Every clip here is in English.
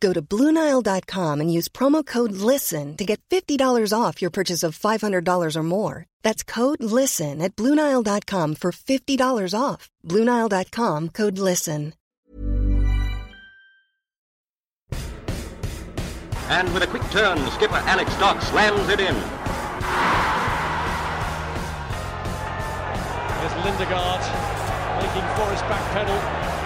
Go to Bluenile.com and use promo code LISTEN to get $50 off your purchase of $500 or more. That's code LISTEN at Bluenile.com for $50 off. Bluenile.com code LISTEN. And with a quick turn, skipper Alex Dock slams it in. There's Lindegaard making Forrest backpedal.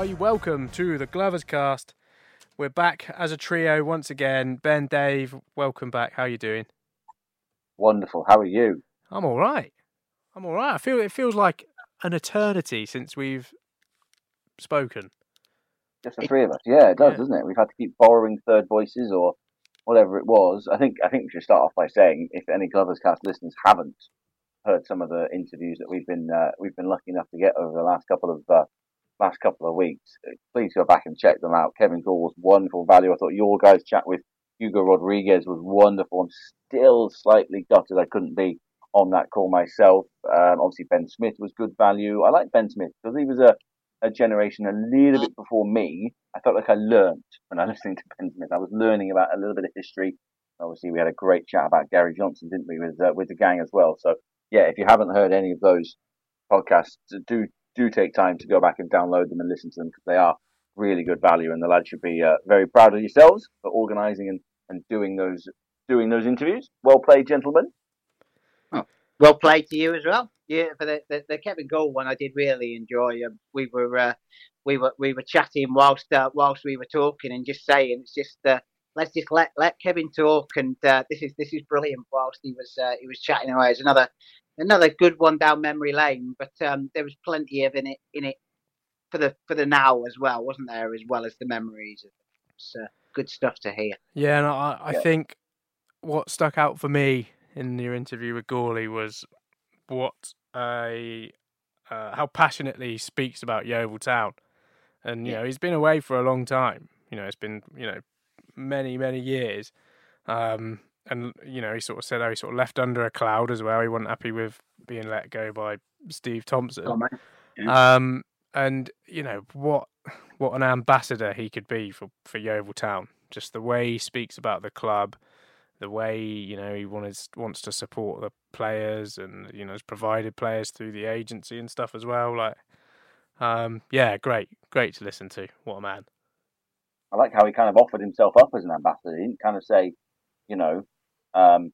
Are you? Welcome to the Glovers Cast. We're back as a trio once again. Ben, Dave, welcome back. How are you doing? Wonderful. How are you? I'm all right. I'm all right. I feel it feels like an eternity since we've spoken. Just the three of us. Yeah, it does, Yeah. doesn't it? We've had to keep borrowing third voices or whatever it was. I think I think we should start off by saying if any Glovers Cast listeners haven't heard some of the interviews that we've been uh, we've been lucky enough to get over the last couple of uh, last couple of weeks, uh, please go back and check them out. Kevin Gall was wonderful value. I thought your guys' chat with Hugo Rodrigues was wonderful. I'm still slightly gutted I couldn't be on that call myself. Um, obviously, Ben Smith was good value. I like Ben Smith because he was a, a generation a little bit before me. I felt like I learnt when I was listening to Ben Smith. I was learning about a little bit of history. Obviously, we had a great chat about Gary Johnson, didn't we, with uh, with the gang as well. So, yeah, if you haven't heard any of those podcasts, do do take time to go back and download them and listen to them because they are really good value, and the lads should be uh, very proud of yourselves for organising and, and doing those doing those interviews. Well played, gentlemen. well played to you as well. Yeah, for the, the, the Kevin Gall one, I did really enjoy. Um, we were uh, we were we were chatting whilst uh, whilst we were talking and just saying it's just uh, let's just let let Kevin talk and uh, this is this is brilliant. Whilst he was uh, he was chatting away, it's another another good one down memory lane. But um, there was plenty of in it in it for the for the now as well, wasn't there? As well as the memories. It's uh, good stuff to hear. Yeah, and I, I Yeah. think what stuck out for me in your interview with Gawley was what a uh, how passionately he speaks about Yeovil Town, and you Yeah. know he's been away for a long time. You know, it's been you know many many years, um, and you know he sort of said how he sort of left under a cloud as well. He wasn't happy with being let go by Steve Thompson. Oh, man. Um, and you know what what an ambassador he could be for for Yeovil Town. Just the way he speaks about the club, the way you know he wants wants to support the players, and you know has provided players through the agency and stuff as well. Like, um, yeah, great, great to listen to. What a man. I like how he kind of offered himself up as an ambassador. He didn't kind of say, you know, um,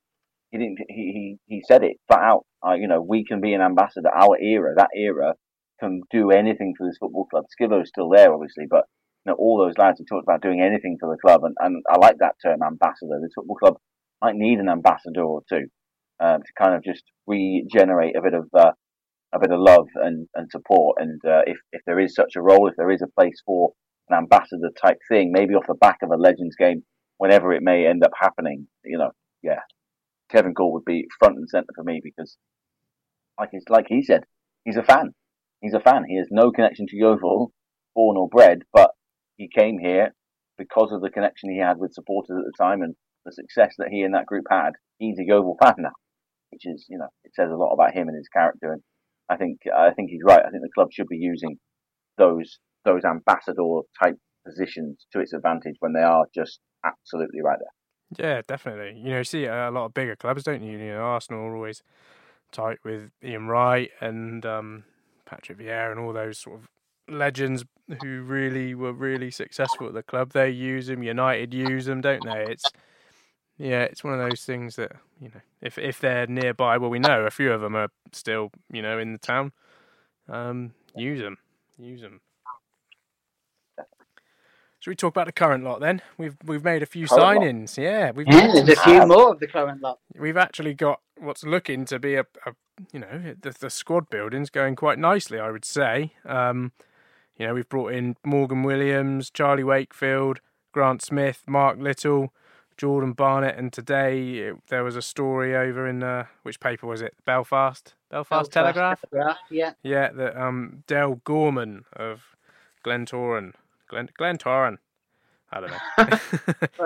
he didn't. He, he he said it flat out. Uh, you know, we can be an ambassador. Our era, that era, can do anything for this football club. Skillo's still there, obviously, but you know, all those lads who talked about doing anything for the club, and, and I like that term, ambassador. The football club might need an ambassador or two um, to kind of just regenerate a bit of uh, a bit of love and, and support. And uh, if if there is such a role, if there is a place for an ambassador type thing, maybe off the back of a Legends game, whenever it may end up happening, you know, yeah, Kevin Gall would be front and center for me because, like he's like he said, he's a fan. He's a fan. He has no connection to Yeovil, born or bred, but he came here because of the connection he had with supporters at the time and the success that he and that group had. He's a Yeovil fan now, which is, you know, it says a lot about him and his character. And I think, I think he's right. I think the club should be using those those ambassador type positions to its advantage when they are just absolutely right there. Yeah, definitely. You know, you see a lot of bigger clubs, don't you? You know, Arsenal are always tight with Ian Wright and um, Patrick Vieira and all those sort of legends who really were really successful at the club. They use them. United use them, don't they? It's yeah, it's one of those things that you know, if if they're nearby, well, we know a few of them are still you know in the town. Um, use them, use them. Should we talk about the current lot then? We've we've made a few current signings. Lot. Yeah, we've yeah, there's a few more of the current lot. We've actually got what's looking to be a, a you know the, the squad building's going quite nicely, I would say. Um, you know, we've brought in Morgan Williams, Charlie Wakefield, Grant Smith, Mark Little, Jordan Barnett, and today it, there was a story over in uh, which paper was it? Belfast, Belfast, Belfast Telegraph? Telegraph. Yeah, yeah. That um, Dale Gorman of Glentoran, Glen Glentoran. I don't know.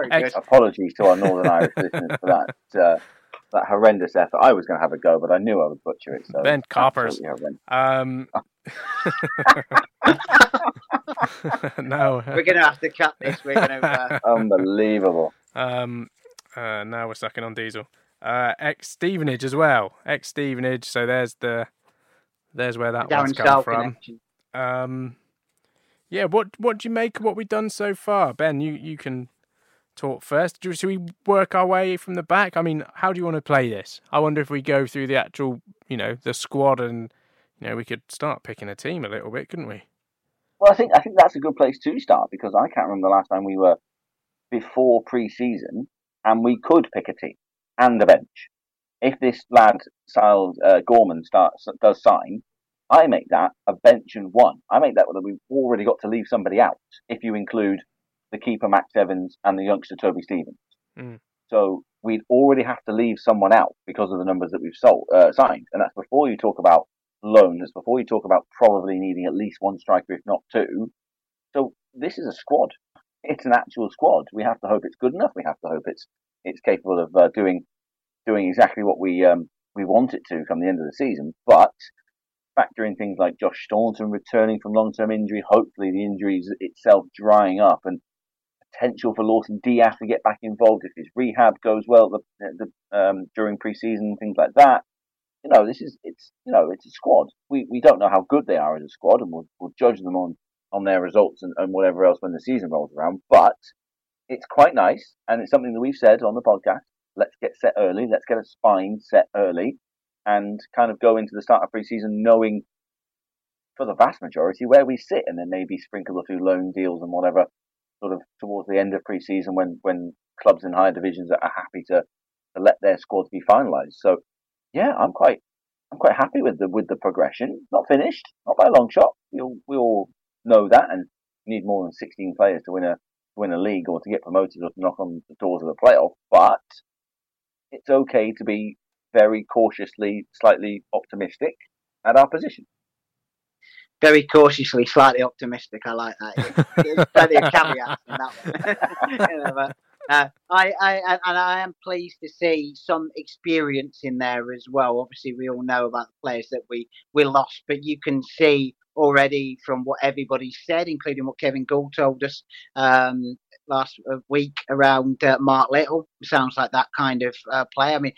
Ex- Apologies to our Northern Irish listeners for that. Uh, that horrendous effort. I was going to have a go, but I knew I would butcher it. So Ben Coppers. Um, now we're going to have to cut this. We're going to. Uh... Unbelievable. Um, uh, now we're sucking on diesel. Uh, ex Stevenage as well. Ex Stevenage. So there's the there's where that Darren one's come from. Connection. Um, yeah. What what do you make of what we've done so far, Ben? You you can talk first. Should we work our way from the back? I mean, how do you want to play this? I wonder if we go through the actual, you know, the squad and you know, we could start picking a team a little bit, couldn't we? Well, I think I think that's a good place to start because I can't remember the last time we were before pre-season and we could pick a team and a bench. If this lad, Sal uh, Gorman, starts does sign, I make that a bench and one. I make that that we've already got to leave somebody out if you include the keeper Max Evans and the youngster Toby Stevens. Mm. So we'd already have to leave someone out because of the numbers that we've sold, uh, signed, and that's before you talk about loans. Before you talk about probably needing at least one striker, if not two. So this is a squad. It's an actual squad. We have to hope it's good enough. We have to hope it's it's capable of uh, doing doing exactly what we um, we want it to come the end of the season. But factor in things like Josh Staunton returning from long term injury, hopefully the injury itself drying up, and potential for Lawson D'Ath to get back involved if his rehab goes well the, the, um, during preseason, things like that you know, this is it's you know it's a squad. We we don't know how good they are as a squad, and we'll, we'll judge them on on their results and, and whatever else when the season rolls around. But it's quite nice, and it's something that we've said on the podcast. Let's get set early. Let's get a spine set early, and kind of go into the start of preseason knowing for the vast majority where we sit, and then maybe sprinkle a few loan deals and whatever sort of towards the end of preseason when when clubs in higher divisions are happy to, to let their squads be finalised. So yeah, I'm quite I'm quite happy with the with the progression. Not finished, not by a long shot. We all, we all know that, and need more than 16 players to win a to win a league or to get promoted or to knock on the doors of the playoff. But it's okay to be very cautiously, slightly optimistic at our position. Very cautiously, slightly optimistic. I like that. There's plenty of caveats in that one. you know, but, uh, I, I, and I am pleased to see some experience in there as well. Obviously, we all know about the players that we, we lost, but you can see already from what everybody said, including what Kevin Gall told us um, last week around uh, Mark Little. Sounds like that kind of uh, player. I mean,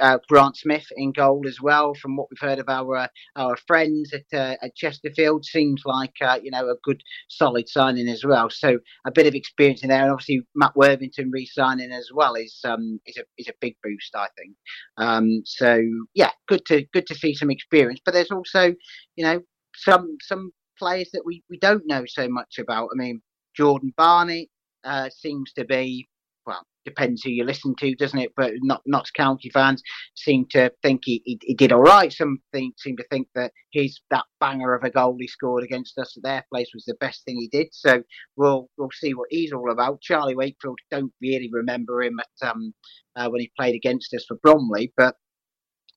uh, Grant Smith in goal as well. From what we've heard of our uh, our friends at uh, at Chesterfield, seems like uh, you know a good solid signing as well. So a bit of experience in there, and obviously Matt Worthington re-signing as well is um is a is a big boost, I think. Um, so yeah, good to good to see some experience, but there's also you know some some players that we, we don't know so much about. I mean, Jordan Barnett uh, seems to be well, depends who you listen to, doesn't it? But not Notts County fans seem to think he, he, he did all right. Some think, seem to think that his that banger of a goal he scored against us at their place was the best thing he did. So we'll we'll see what he's all about. Charlie Wakefield don't really remember him at um, uh, when he played against us for Bromley, but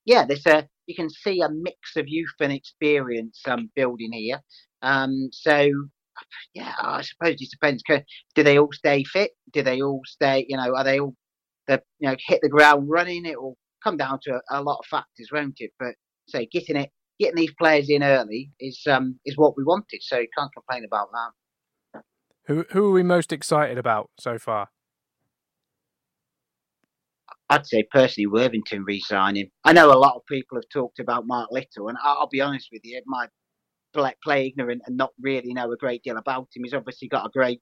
yeah, there's a you can see a mix of youth and experience um, building here. Um, so yeah, I suppose it depends. Do they all stay fit? Do they all stay? You know, are they all the you know hit the ground running? It will come down to a, a lot of factors, won't it? But say getting it, getting these players in early is um is what we wanted. So you can't complain about that. Who who are we most excited about so far? I'd say personally Worthington re-signing. I know a lot of people have talked about Mark Little, and I'll be honest with you, my play ignorant and not really know a great deal about him. He's obviously got a great,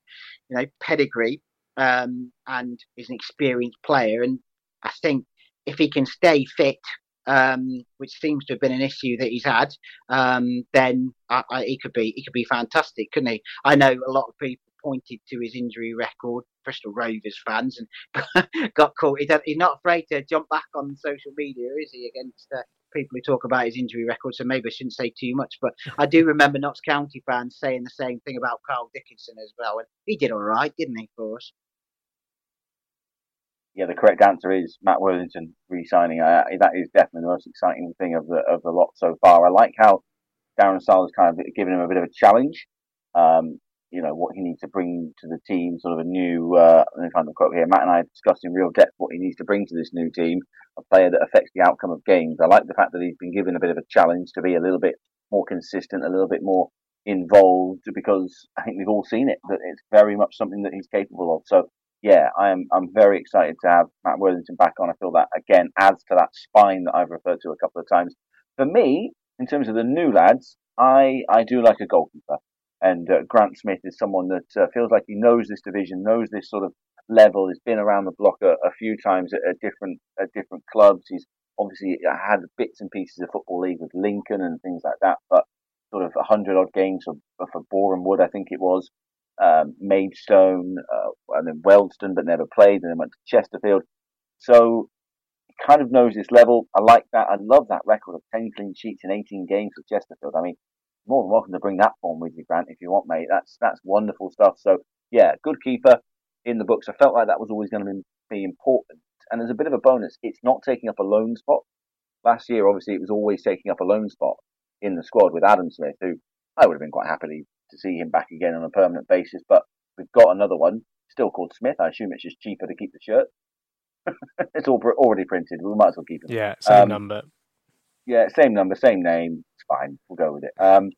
you know, pedigree um, and is an experienced player. And I think if he can stay fit, um, which seems to have been an issue that he's had, um, then I, I, he could be he could be fantastic, couldn't he? I know a lot of people pointed to his injury record, Bristol Rovers fans, and got caught. He's not afraid to jump back on social media, is he, against uh, people who talk about his injury record, so maybe I shouldn't say too much. But I do remember Notts County fans saying the same thing about Carl Dickinson as well, and he did all right, didn't he, for us? Yeah, the correct answer is Matt Worthington re-signing. That is definitely the most exciting thing of the of the lot so far. I like how Darren Sarll has kind of given him a bit of a challenge. Um, you know what he needs to bring to the team, sort of a new. Uh, let me find the quote here. Matt and I discussed in real depth what he needs to bring to this new team a player that affects the outcome of games. I like the fact that he's been given a bit of a challenge to be a little bit more consistent, a little bit more involved, because I think we've all seen it that it's very much something that he's capable of. So yeah, I'm I'm very excited to have Matt Worthington back on. I feel that again adds to that spine that I've referred to a couple of times. For me, in terms of the new lads, I I do like a goalkeeper, and uh, Grant Smith is someone that uh, feels like he knows this division, knows this sort of level. He's been around the block a, a few times at, at, different at different clubs. He's obviously had bits and pieces of football league with Lincoln and things like that, but sort of hundred odd games for, for Boreham Wood, I think it was. Um, Maidstone uh, and then Wealdstone, but never played, and then went to Chesterfield. So he kind of knows this level. I like that. I love that record of 10 clean sheets in 18 games for Chesterfield. I mean, more than welcome to bring that form with you, Grant, if you want, mate. That's that's wonderful stuff. So yeah, good keeper in the books. I felt like that was always going to be important. And there's a bit of a bonus. It's not taking up a loan spot. Last year, obviously, it was always taking up a loan spot in the squad with Adam Smith, who I would have been quite happy to see him back again on a permanent basis. But we've got another one, still called Smith. I assume it's just cheaper to keep the shirt. it's all already printed. We might as well keep it. Yeah, same um, number. Yeah, same number, same name. It's fine. We'll go with it. Um,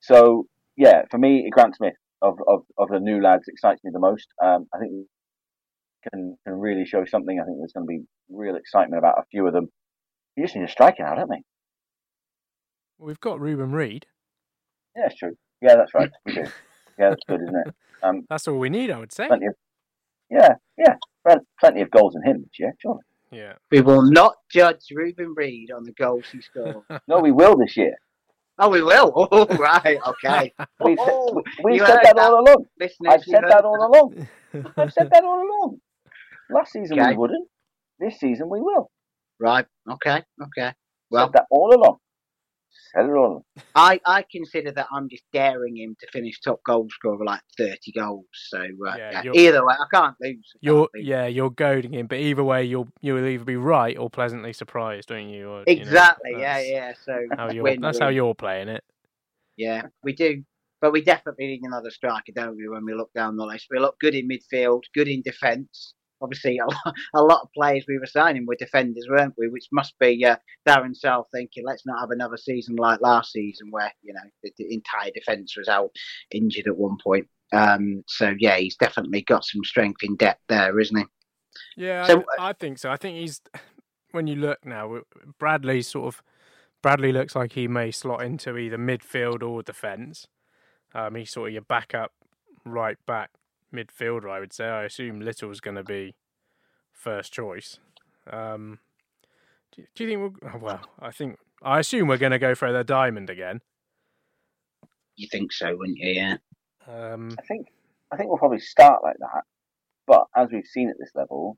so yeah, for me, Grant Smith of, of, of the new lads excites me the most. Um, I think can can really show something. I think there's going to be real excitement about a few of them. You just need a striker now, don't they? We've got Reuben Reid. Yeah, it's true. Yeah, that's right. We do. Yeah, that's good, isn't it? Um, that's all we need, I would say. Of, yeah, yeah. Plenty of goals in him this year, surely. Yeah. We will not judge Reuben Reid on the goals he scored. no, we will this year. Oh, we will. Oh, right. Okay. we oh, we said that, that, all along. I've said that all along. I've said that all along. Last season okay. we wouldn't. This season we will. Right. Okay. Okay. Well, said that all along. I, I consider that I'm just daring him to finish top goal scorer like 30 goals. So uh, yeah, yeah. either way, I can't lose. I you're lose. yeah, you're goading him, but either way, you'll you'll either be right or pleasantly surprised, don't you? Or, exactly. You know, yeah, yeah. So how you're, that's how you're playing it. Yeah, we do. But we definitely need another striker, don't we? When we look down the list, we look good in midfield, good in defence obviously a lot, a lot of players we were signing were defenders, weren't we? Which must be uh, Darren Sarll thinking, let's not have another season like last season where you know the, the entire defence was out injured at one point. Um, so yeah, he's definitely got some strength in depth there, isn't he? Yeah, so, I, I think so. I think he's when you look now, Bradley sort of Bradley looks like he may slot into either midfield or defence. Um, he's sort of your backup right back midfielder, I would say. I assume Little's going to be first choice. Um, do, do, you think we'll? Oh, well, I think I assume we're going to go for the diamond again. You think so, wouldn't you? Yeah. Um, I think I think we'll probably start like that. But as we've seen at this level,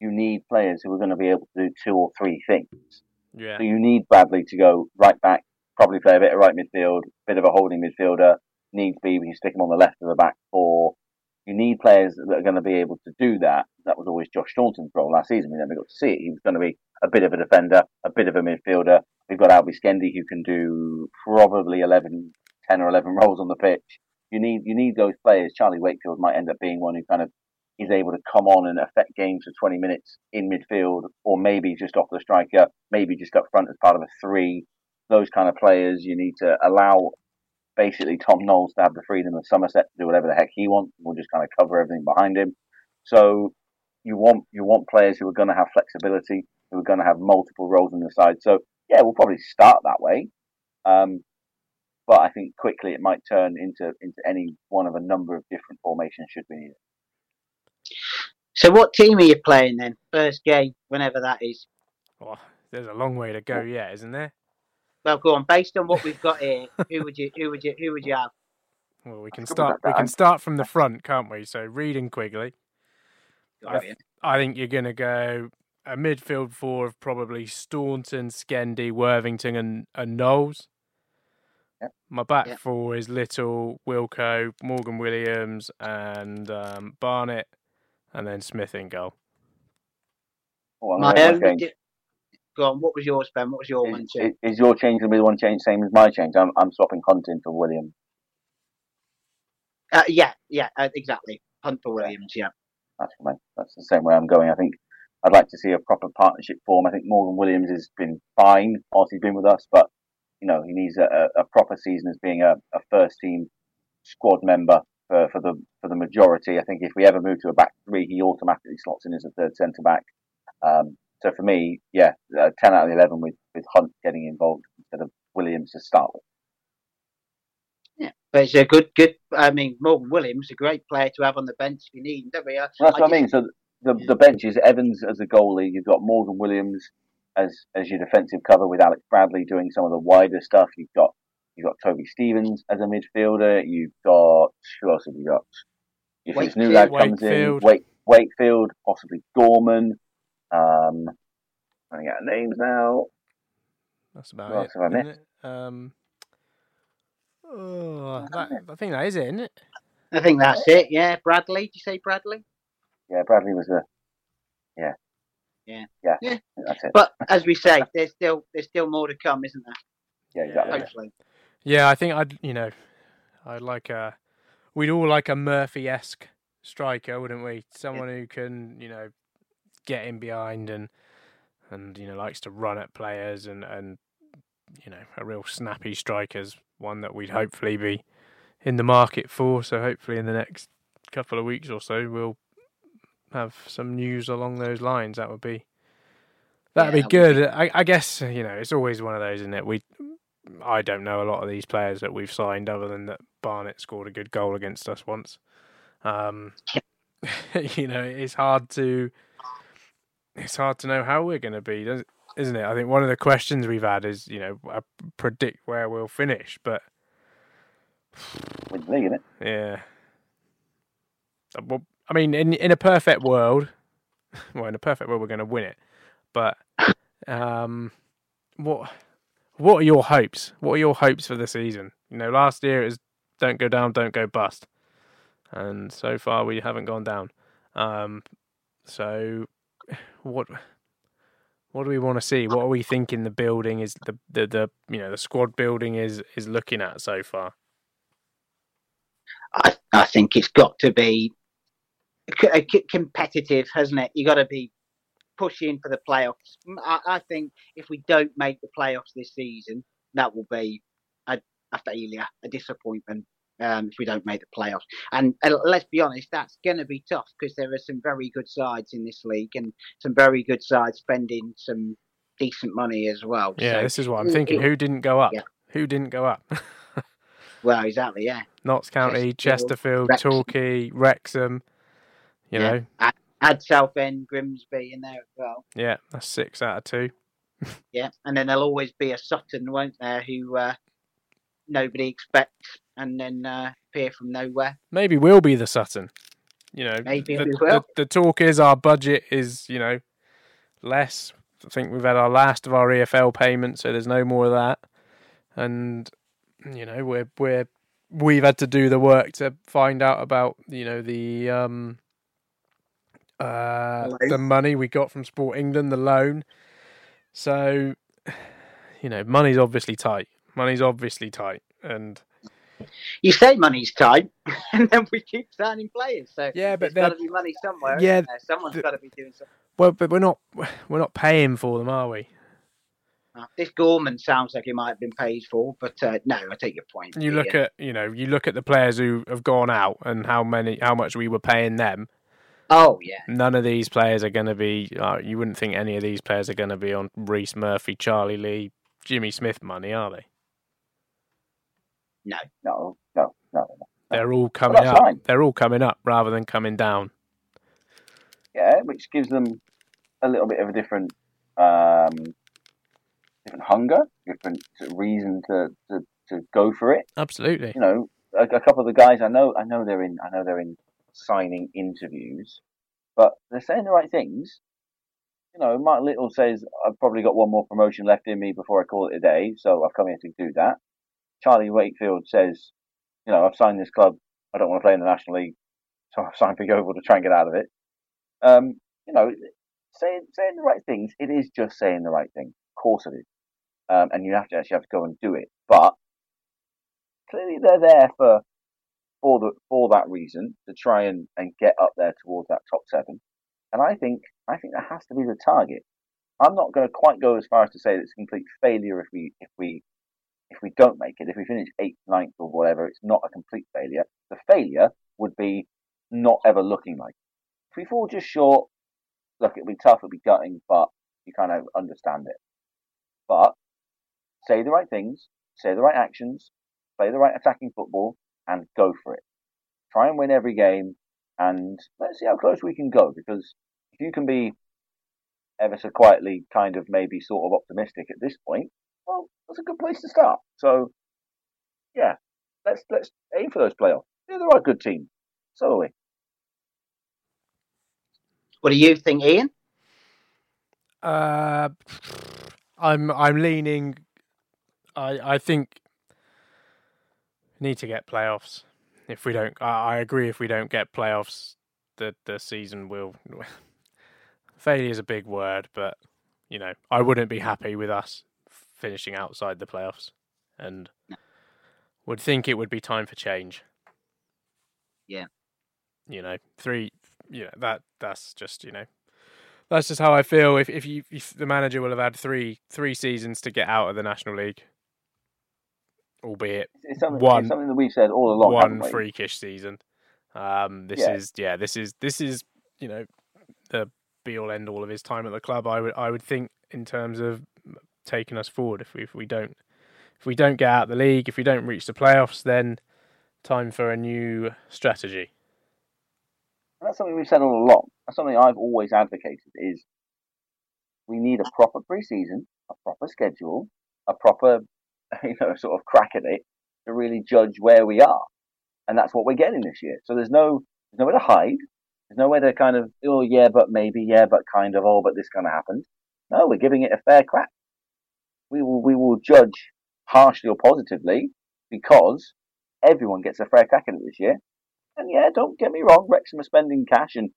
you need players who are going to be able to do two or three things. Yeah. So you need Bradley to go right back, probably play a bit of right midfield, bit of a holding midfielder. Needs to be, we can stick him on the left of the back four. You need players that are going to be able to do that. That was always Josh Staunton's role last season. We never got to see it. He was going to be a bit of a defender, a bit of a midfielder. We've got Albie Skendi who can do probably 11, 10 or 11 roles on the pitch. You need, you need those players. Charlie Wakefield might end up being one who kind of is able to come on and affect games for 20 minutes in midfield, or maybe just off the striker, maybe just up front as part of a three. Those kind of players, you need to allow basically Tom Knowles to have the freedom of Somerset to do whatever the heck he wants. We'll just kind of cover everything behind him. So you want you want players who are going to have flexibility, who are going to have multiple roles on the side. So yeah, we'll probably start that way. Um, but I think quickly it might turn into into any one of a number of different formations should we need it. So, what team are you playing then? First game, whenever that is. Well, there's a long way to go yet, isn't there? Well, go on. Based on what we've got here, who would you who would you who would you have? Well, we can start. We can start from the front, can't we? So, Reading Quigley. I, th- I think you're going to go a midfield four of probably Staunton, Skendi, Worthington, and, and Knowles. Yep. My back Yep. four is Little, Wilco, Morgan Williams, and um, Barnett, and then Smith in goal. Oh, My gonna own. Go on. What was yours, Ben? What was your one? Is, Too? is- is your change going to be the one change same as my change? I'm, I'm swapping Hunting for Williams. Uh, yeah, yeah, uh, exactly. Hunt for Williams. Yeah. That's my, that's the same way I'm going. I think I'd like to see a proper partnership form. I think Morgan Williams has been fine whilst he's been with us, but you know he needs a, a, a proper season as being a, a first team squad member for, for the for the majority. I think if we ever move to a back three, he automatically slots in as a third centre back. Um, so for me, yeah, uh, ten out of eleven with with Hunt getting involved instead of Williams to start with. Yeah, but it's a good, good. I mean, Morgan Williams, a great player to have on the bench if you need him. Don't we? Uh, That's what I mean. So the the bench is Evans as a goalie. You've got Morgan Williams as as your defensive cover with Alex Bradley doing some of the wider stuff. You've got you've got Toby Stevens as a midfielder. You've got who else have you got? If this new lad comes in, Wakefield. Wake, Wakefield, possibly Gorman. Um, running out of names now. That's about What it. else have I missed? it? Um, oh, that, I think that is it, isn't it? I think that's it. Yeah, Bradley. Did you say Bradley? Yeah, Bradley was a yeah. Yeah. Yeah. Yeah. That's it. But as we say, there's still there's still more to come, isn't there? Yeah, exactly. Hopefully. Yeah, I think I'd, you know, I'd like a, we'd all like a Murphy esque striker, wouldn't we? Someone who can, you know, get in behind and, and you know, likes to run at players and and, you know, a real snappy striker's one that we'd hopefully be in the market for. So hopefully in the next couple of weeks or so, we'll have some news along those lines. That would be. That'd Yeah, be good. I, I guess you know it's always one of those, isn't it? We I don't know a lot of these players that we've signed, other than that Barnett scored a good goal against us once. Um, you know, it's hard to it's hard to know how we're going to be, isn't it? I think one of the questions we've had is, you know, uh, predict where we'll finish, but With league, isn't it? yeah. Uh, Well, I mean, in in a perfect world, well, in a perfect world, we're going to win it. But um, what what are your hopes? What are your hopes for the season? You know, last year it was don't go down, don't go bust, and so far we haven't gone down. Um, so what what do we want to see? What are we thinking the building is the the, the you know the squad building is is looking at so far? I I think it's got to be uh, competitive, hasn't it? You got to be pushing for the playoffs. I, I think if we don't make the playoffs this season, that will be a, a failure, a disappointment. Um, if we don't make the playoffs, and uh, let's be honest, that's going to be tough because there are some very good sides in this league and some very good sides spending some decent money as well. Yeah, So, this is what I'm thinking. it- Who didn't go up? Yeah. Who didn't go up? well, exactly, yeah. Notts County, Chesterfield, Chesterfield, Wrexham. Torquay, Wrexham. You Yeah. know, Add Southend, Grimsby in there as well. yeah, that's six out of two. Yeah, and then there'll always be a Sutton, won't there, who uh, nobody expects and then uh, appear from nowhere. Maybe we'll be the Sutton. You know, Maybe the, we will. The, the talk is our budget is you know less. I think we've had our last of our EFL payments, so there's no more of that. And you know, we're we're we've had to do the work to find out about you know the um uh the money we got from Sport England, the loan. So you know, money's obviously tight. Money's obviously tight, and You say money's tight, and then we keep signing players. So Yeah, but there's got to be money somewhere. Yeah, someone's got to be doing something. well, but we're not we're not paying for them, are we? Uh, This Gorman sounds like he might have been paid for, but uh, no, I take your point. You look at you know you look at the players who have gone out and how many how much we were paying them. Oh yeah, None of these players are going to be. Uh, you wouldn't think any of these players are going to be on Rhys Murphy, Charlie Lee, Jimmy Smith money, are they? No, No, no, no. no. They're all coming that's up. fine. They're all coming up rather than coming down. Yeah, which gives them a little bit of a different, um, different hunger, different reason to, to, to go for it. Absolutely. You know, a, a couple of the guys I know, I know they're in, I know they're in signing interviews, but they're saying the right things. You know, Mark Little says I've probably got one more promotion left in me before I call it a day, so I've come here to do that. Charlie Wakefield says, you know, I've signed this club. I don't want to play in the National League, so I've signed for Yeovil to try and get out of it. Um, you know, saying saying the right things. It is just saying the right thing. Of course it is. Um, and you have to actually have to go and do it. But clearly they're there for for the for that reason to try and, and get up there towards that top seven. And I think I think that has to be the target. I'm not going to quite go as far as to say that it's a complete failure if we if we if we don't make it. If we finish eighth, ninth, or whatever, it's not a complete failure. The failure would be not ever looking like. it. If we fall just short, look, it'll be tough, it'll be gutting, but you kind of understand it. But say the right things, say the right actions, play the right attacking football, and go for it. Try and win every game, and let's see how close we can go. Because if you can be ever so quietly, kind of maybe sort of optimistic at this point, well, that's a good place to start. So, yeah, let's let's aim for those playoffs. Yeah, there are good teams. So are we. What do you think, Ian? Uh, I'm I'm leaning. I I think need to get playoffs. If we don't, I, I agree. If we don't get playoffs, the the season will. Failure is a big word, but you know I wouldn't be happy with us finishing outside the playoffs, and would think it would be time for change. Yeah. You know, three. You know that that's just you know that's just how I feel. If if you if the manager will have had three three seasons to get out of the National League, albeit It's something, One- it's something that we've said all along. one freakish season. Um, this Yeah. is yeah, this is this is you know the be all end all of his time at the club. I would I would think in terms of taking us forward. If we if we don't if we don't get out of the league, if we don't reach the playoffs, then time for a new strategy. And that's something we've said all along. That's something I've always advocated is we need a proper pre-season, a proper schedule, a proper, you know, sort of crack at it to really judge where we are. And that's what we're getting this year. So there's no, there's nowhere to hide. There's nowhere to kind of, oh yeah, but maybe, yeah, but kind of, oh, but this kind of happened. No, we're giving it a fair crack. We will, we will judge harshly or positively because everyone gets a fair crack at it this year. And yeah, don't get me wrong, Wrexham are spending cash, and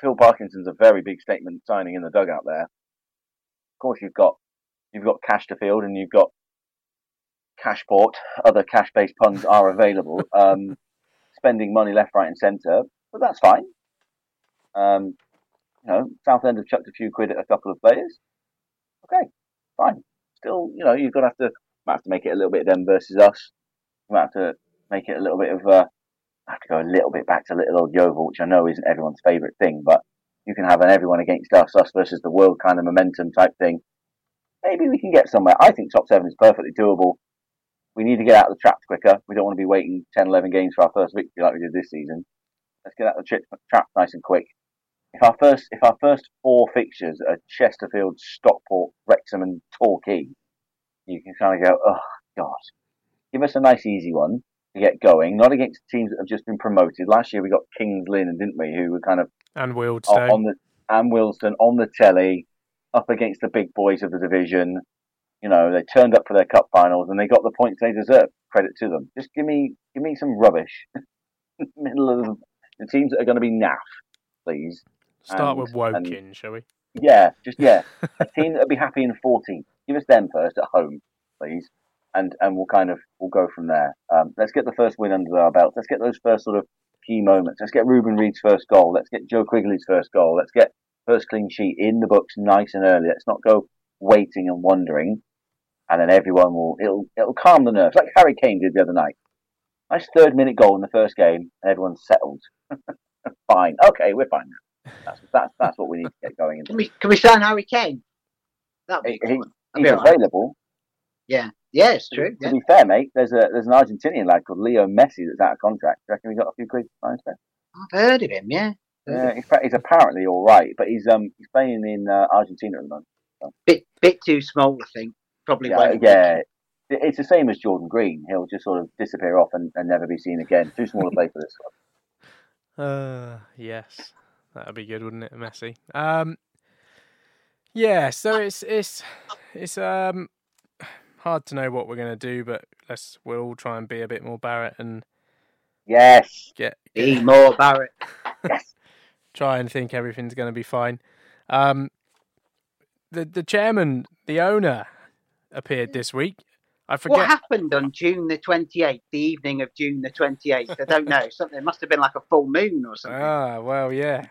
Phil Parkinson's a very big statement signing in the dugout there. Of course, you've got you've got cash to field, and you've got Cashport. Other cash-based puns are available. Um, spending money left, right, and centre, but that's fine. Um, you know, Southend have chucked a few quid at a couple of players. Okay, fine. Still, you know, you've got to have to might have to make it a little bit of them versus us. You might have to make it a little bit of uh, I have to go a little bit back to little old Yeovil, which I know isn't everyone's favourite thing, but you can have an everyone against us, us versus the world kind of momentum type thing. Maybe we can get somewhere. I think top seven is perfectly doable. We need to get out of the traps quicker. We don't want to be waiting 10, 11 games for our first victory like we did this season. Let's get out of the traps nice and quick. If our first, if our first four fixtures are Chesterfield, Stockport, Wrexham, and Torquay, you can kind of go, oh god, Give us a nice easy one to get going, not against teams that have just been promoted. Last year we got Kings Lynn, and didn't we, who were kind of and Wealdstone on the and Wealdstone on the telly, up against the big boys of the division. You know, they turned up for their cup finals and they got the points they deserve. Credit to them. Just give me give me some rubbish. Middle of the, the teams that are going to be naff, please. Start And- with Woking, and- shall we? Yeah, just yeah, a team that'll be happy in 14. Give us them first at home, please, and and we'll kind of we'll go from there. Um, let's get the first win under our belt. Let's get those first sort of key moments. Let's get Reuben Reid's first goal. Let's get Joe Quigley's first goal. Let's get first clean sheet in the books nice and early. Let's not go waiting and wondering, and then everyone will it'll it'll calm the nerves like Harry Kane did the other night. Nice third minute goal in the first game, and everyone's settled. fine, okay, we're fine now. That's that's that's what we need to get going. Can we can we sign Harry Kane? That'd be He- he- he's That'd be all right. available. Yeah, yeah, it's true. To Yeah. be fair, mate, there's a there's an Argentinian lad called Leo Messi that's out of contract. Do you reckon we got a few quid to sign there? I've heard of him. Yeah, Yeah, he's, he's apparently all right, but he's um he's playing in uh, Argentina at the moment. bit bit too small, I think. Probably. Yeah, won't- yeah. It's the same as Jordan Green. He'll just sort of disappear off and, and never be seen again. Too small to play for this club. Uh, yes, that'd be good, wouldn't it, Messi? Um, yeah. So it's it's it's um hard to know what we're gonna do, but let's we'll all try and be a bit more Barrett and Yes. get, Be more Barrett. Yes. try and think everything's gonna be fine. Um, the the chairman, the owner, appeared this week. I What forget. happened on June the 28th, the evening of June the 28th? I don't know. Something it must have been like a full moon or something. Ah, well, yeah,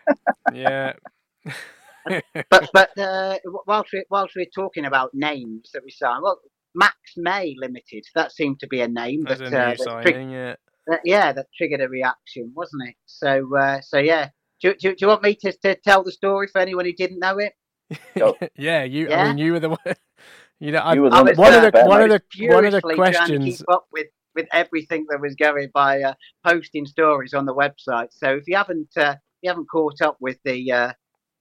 yeah. but but uh, whilst we whilst we're talking about names that we saw, well, Max May Limited. That seemed to be a name that, new uh, that signing, tri- yeah. that- yeah, that triggered a reaction, wasn't it? So uh, so yeah. Do, do, do you want me to, to tell the story for anyone who didn't know it? Yeah, you. I Yeah? mean, you were the one. You know, I, You were I one was, that one of the one of the one of the furiously to questions. keep up with, with everything that was going by uh, posting stories on the website. So if you haven't uh, you haven't caught up with the uh,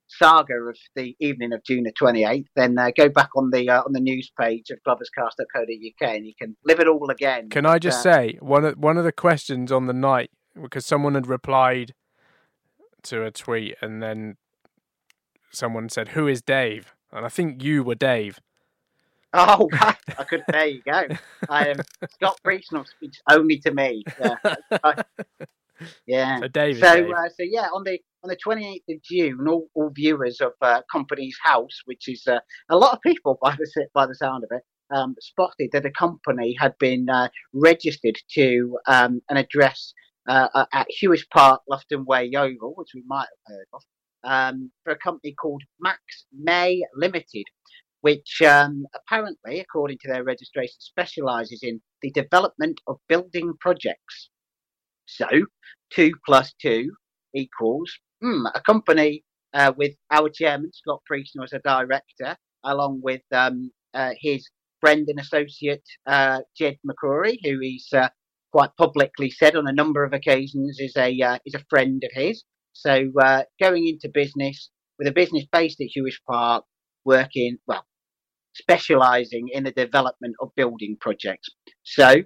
saga of the evening of June the 28th, then uh, go back on the uh, on the news page of gloverscast.co.uk and you can live it all again. Can I just Uh, say one of one of the questions on the night because someone had replied to a tweet and then someone said, "Who is Dave?" And I think you were Dave. Oh, right. I could. There you go. I am Scott Priestnall speaks only to me. Yeah. Yeah. So Dave is So, Dave. uh, so yeah, on the on the 28th of June, all, all viewers of uh, Companies House, which is uh, a lot of people by the by the sound of it, um, spotted that a company had been uh, registered to um, an address uh, uh, at Huish Park, Lufton Way, Yeovil, which we might have heard of, um, for a company called Max May Limited, which um, apparently, according to their registration, specialises in the development of building projects. So, two plus two equals hmm, a company uh, with our chairman, Scott Priestnall, as a director, along with um, uh, his friend and associate, uh, Jed McCrory, who he's uh, quite publicly said on a number of occasions is a, uh, is a friend of his. So, uh, going into business with a business based at Huish Park, working, well, specialising in the development of building projects. So,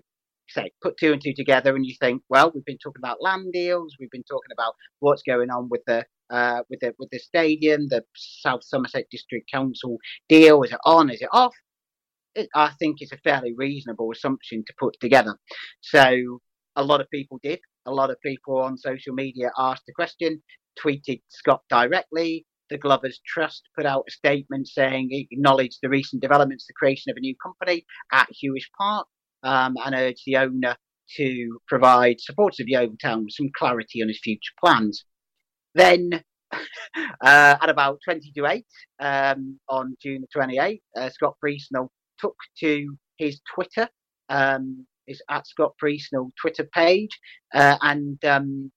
say put two and two together and you think well we've been talking about land deals we've been talking about what's going on with the uh, with the with the stadium the south somerset district council deal is it on is it off? It, i think it's a fairly reasonable assumption to put together. So a lot of people did. A lot of people on social media asked the question tweeted scott directly the Glovers Trust put out a statement saying it acknowledged the recent developments, the creation of a new company at Huish Park, um, and urged the owner to provide supporters of Yeovil Town with some clarity on his future plans. Then, uh, at about 20 to 8 um, on June 28th, uh, Scott Priestnall took to his Twitter, um, his at Scott Priestnall Twitter page, uh, and um,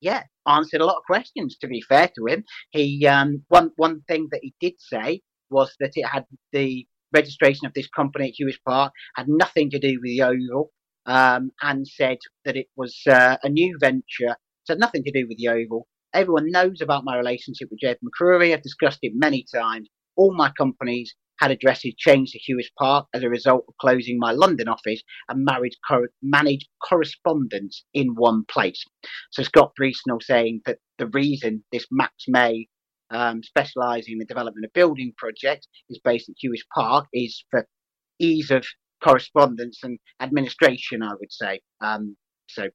yeah, answered a lot of questions. To be fair to him, he um, one one thing that he did say was that it had the registration of this company at Huish Park had nothing to do with the Oval, um, and said that it was uh, a new venture. So nothing to do with the Oval. Everyone knows about my relationship with Jed McCrory. I've discussed it many times. All my companies had addresses changed to Huish Park as a result of closing my London office and married managed correspondence in one place. So Scott Priestnall saying that the reason this Max May um, specialising in the development of building projects is based at Huish Park is for ease of correspondence and administration, I would say. Um, so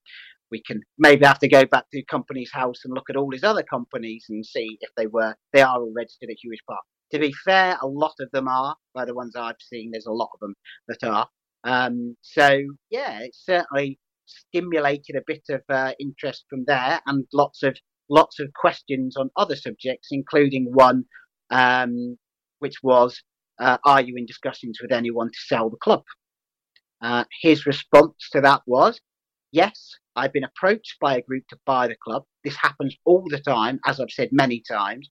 we can maybe have to go back to the Companies House and look at all his other companies and see if they were they are all registered at Huish Park. To be fair, a lot of them are. By the ones I've seen, there's a lot of them that are. Um, so yeah, it's certainly stimulated a bit of uh, interest from there, and lots of lots of questions on other subjects, including one um, which was, uh, "Are you in discussions with anyone to sell the club?" Uh, his response to that was, "Yes, I've been approached by a group to buy the club. This happens all the time, as I've said many times.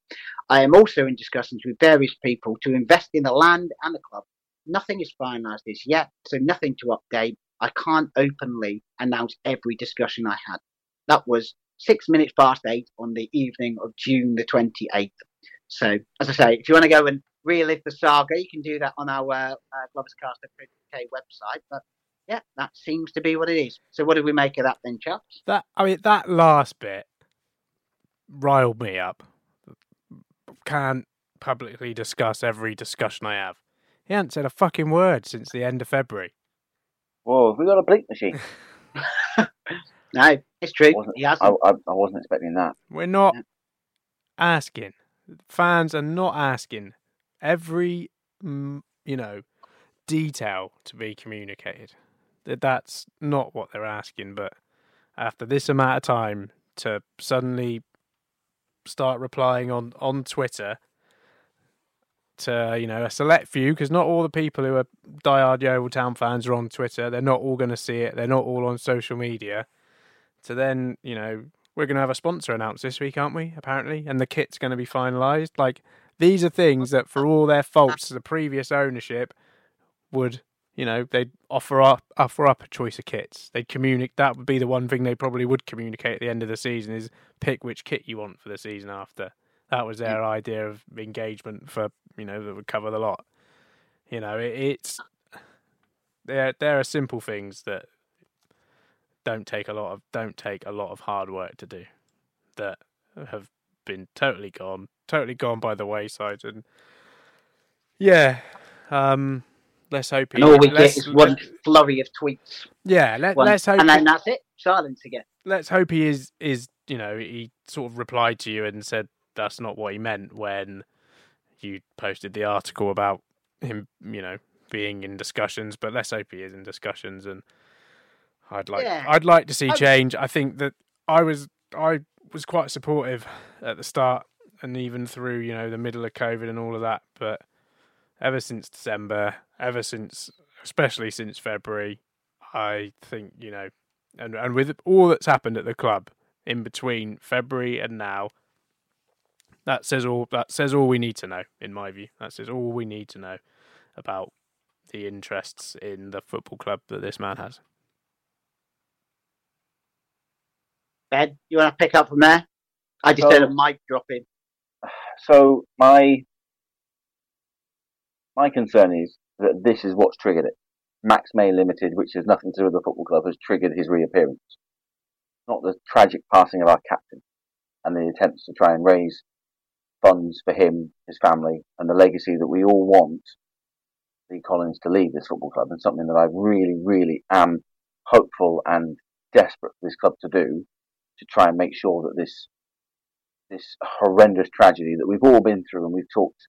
I am also in discussions with various people to invest in the land and the club. Nothing is finalised as yet, so nothing to update. I can't openly announce every discussion I had. That was six minutes past eight on the evening of June the 28th. So, as I say, if you want to go and relive the saga, you can do that on our uh, Gloverscast.co.uk website. But yeah, that seems to be what it is. So, what do we make of that then, chaps? That I mean, that last bit riled me up. Can't publicly discuss every discussion I have. He hasn't said a fucking word since the end of February. Whoa, have we got a bleep machine? no, it's true. I wasn't, he hasn't. I, I, I wasn't expecting that. We're not asking. Fans are not asking every, mm, you know, detail to be communicated. That that's not what they're asking. But after this amount of time, to suddenly start replying on on Twitter to you know a select few because not all the people who are diehard Yeovil Town fans are on Twitter. They're not all going to see it. They're not all on social media. So then you know we're going to have a sponsor announced this week, aren't we? Apparently, and the kit's going to be finalised. Like these are things that, for all their faults, the previous ownership would you know they'd offer up offer up a choice of kits. They'd communicate. That would be the one thing they probably would communicate at the end of the season is pick which kit you want for the season after. That was their idea of engagement for you know that would cover the lot. You know, it, it's there. There are simple things that don't take a lot of don't take a lot of hard work to do that have been totally gone, totally gone by the wayside. And yeah, um, let's hope. He, and all we get is one flurry of tweets. Yeah, let, let's hope. and then that's it. Silence again. let's hope he is is you know he sort of replied to you and said that's not what he meant when you posted the article about him you know being in discussions but let's hope he is in discussions and i'd like Yeah. i'd like to see I- change i think that i was i was quite supportive at the start and even through you know the middle of covid and all of that but ever since december ever since especially since february i think you know and and with all that's happened at the club in between February and now, that says all that says all we need to know, in my view. That says all we need to know about the interests in the football club that this man has. Ben, you want to pick up from there? I just So- heard a mic drop in. So my my concern is that this is what's triggered it. Max May Limited, which has nothing to do with the football club, has triggered his reappearance. Not the tragic passing of our captain and the attempts to try and raise funds for him, his family, and the legacy that we all want Lee Collins to leave this football club, and something that I really, really am hopeful and desperate for this club to do to try and make sure that this this horrendous tragedy that we've all been through and we've talked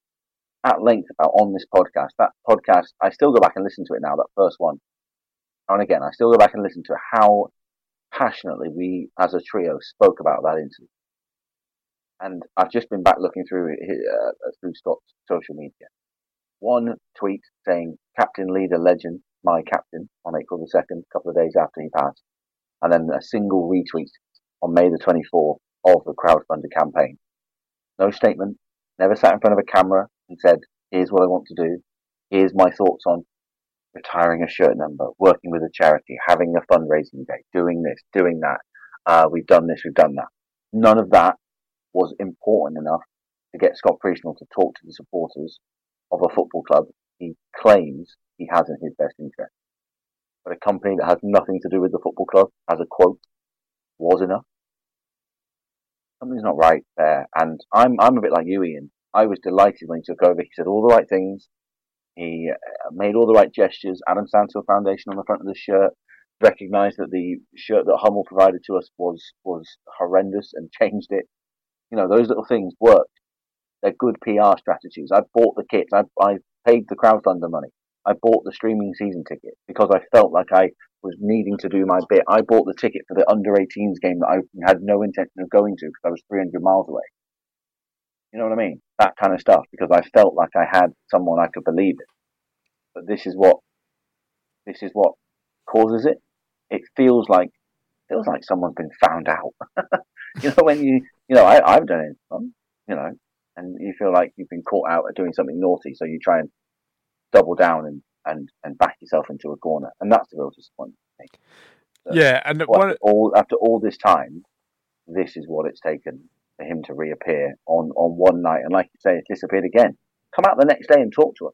at length about on this podcast. That podcast, I still go back and listen to it now, that first one. And again, I still go back and listen to how passionately we as a trio spoke about that incident. And I've just been back looking through uh, through Scott's social media. One tweet saying, Captain, leader, legend, my captain, on April the 2nd, a couple of days after he passed. And then a single retweet on May the 24th of the crowdfunder campaign. No statement, never sat in front of a camera and said, here's what I want to do. Here's my thoughts on retiring a shirt number, working with a charity, having a fundraising day, doing this, doing that. Uh, we've done this, we've done that. None of that was important enough to get Scott Priestnall to talk to the supporters of a football club he claims he has in his best interest. But a company that has nothing to do with the football club, as a quote, was enough. Something's not right there. And I'm, I'm a bit like you, Ian. I was delighted when he took over. He said all the right things. He uh, made all the right gestures. Adam Stansfield Foundation on the front of the shirt. Recognised that the shirt that Hummel provided to us was was horrendous and changed it. You know those little things worked. They're good PR strategies. I bought the kits. I I paid the crowdfunder money. I bought the streaming season ticket because I felt like I was needing to do my bit. I bought the ticket for the under 18s game that I had no intention of going to because I was 300 miles away. You know what I mean? That kind of stuff because I felt like I had someone I could believe in. But this is what this is what causes it. It feels like feels like someone's been found out. you know when you you know I I've done it, you know, and you feel like you've been caught out at doing something naughty, so you try and double down and and and back yourself into a corner, and that's the real disappointment. So yeah, and what, all after all this time, this is what it's taken for him to reappear on on one night, and like you say, it's disappeared again. Come out the next day and talk to us.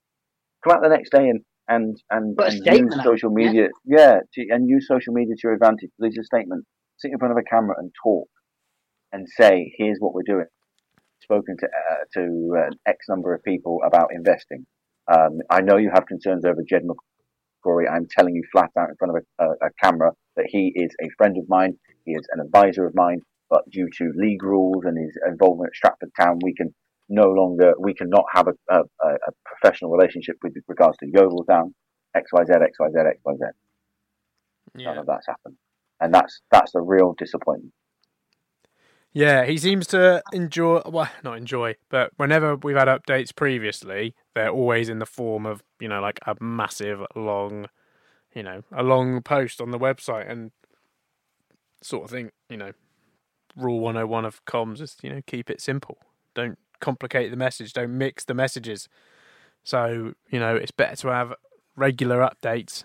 Come out the next day and and and, and use social media, yeah, yeah to, and use social media to your advantage. Release a statement, sit in front of a camera and talk, and say, "Here's what we're doing." Spoken to uh, to uh, X number of people about investing. Um, I know you have concerns over Jed McCrory. I'm telling you flat out in front of a, a, a camera that he is a friend of mine. He is an advisor of mine. But due to league rules and his involvement at Stratford Town, we can no longer, we cannot have a, a, a professional relationship with regards to Yeovil Town, XYZ, XYZ, XYZ. Yeah. None of that's happened. And that's, that's a real disappointment. Yeah, he seems to enjoy, well, not enjoy, but whenever we've had updates previously, they're always in the form of, you know, like a massive, long, you know, a long post on the website and sort of thing, you know, rule 101 of comms is, you know, keep it simple. Don't complicate the message, don't mix the messages. So, you know, it's better to have regular updates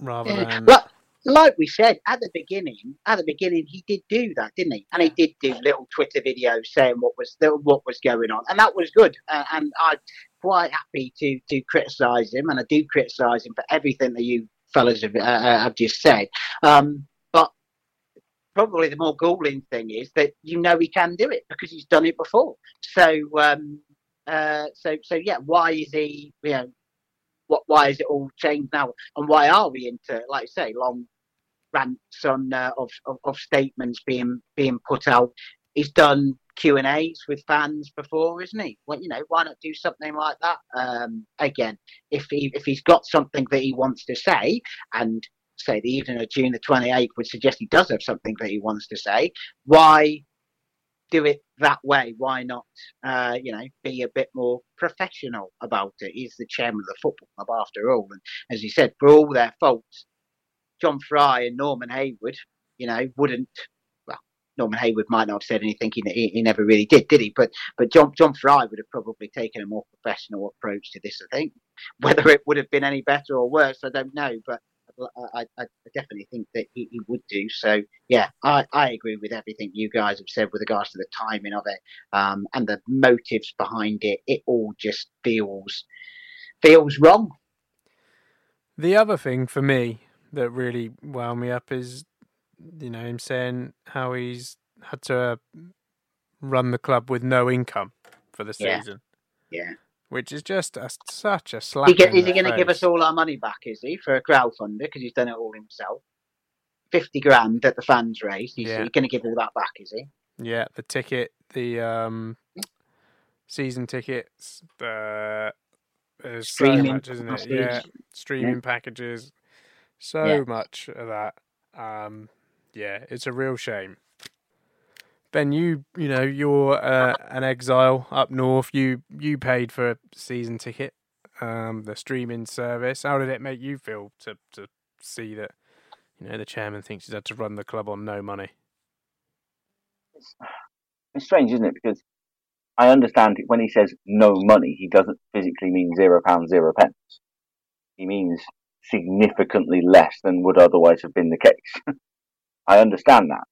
rather yeah. than. Well, like we said at the beginning, at the beginning he did do that, didn't he? And he did do little Twitter videos saying what was what was going on, and that was good. Uh, and I'm quite happy to to criticise him, and I do criticise him for everything that you fellas have, uh, uh, have just said. Um, but probably the more galling thing is that you know he can do it because he's done it before. So um, uh, so so yeah, why is he you know what, why is it all changed now? And why are we into, like say, long rants on uh, of, of, of statements being being put out? He's done Q and A's with fans before, isn't he? Well, you know, why not do something like that um, again? If he if he's got something that he wants to say, and say the evening of June the twenty eighth would suggest he does have something that he wants to say, why do it that way. Why not, uh, you know, be a bit more professional about it? He's the chairman of the football club after all. And as you said, for all their faults, John Fry and Norman Hayward, you know, wouldn't. Well, Norman Hayward might not have said anything. He, he never really did, did he? But but John John Fry would have probably taken a more professional approach to this. I think whether it would have been any better or worse, I don't know. But I, I, definitely think that he, he, would do. So yeah, I, I agree with everything you guys have said with regards to the timing of it um, and the motives behind it. It all just feels feels wrong. The other thing for me that really wound me up is, you know, him saying how he's had to run the club with no income for the season. Yeah. Which is just a, such a slap. He get, is he going to give us all our money back? Is he for a crowdfunder because he's done it all himself? Fifty grand that the fans raised. He's, yeah. he's going to give all that back, is he? Yeah, the ticket, the um, season tickets, the uh, streaming so much, isn't it? Yeah, streaming yeah. packages, so yeah. much of that. Um, yeah, it's a real shame. Ben, you you know you're uh, an exile up north. You you paid for a season ticket, um, the streaming service. How did it make you feel to to see that you know the chairman thinks he's had to run the club on no money? It's, it's strange, isn't it? Because I understand when he says no money, he doesn't physically mean zero pounds zero pence. He means significantly less than would otherwise have been the case. I understand that.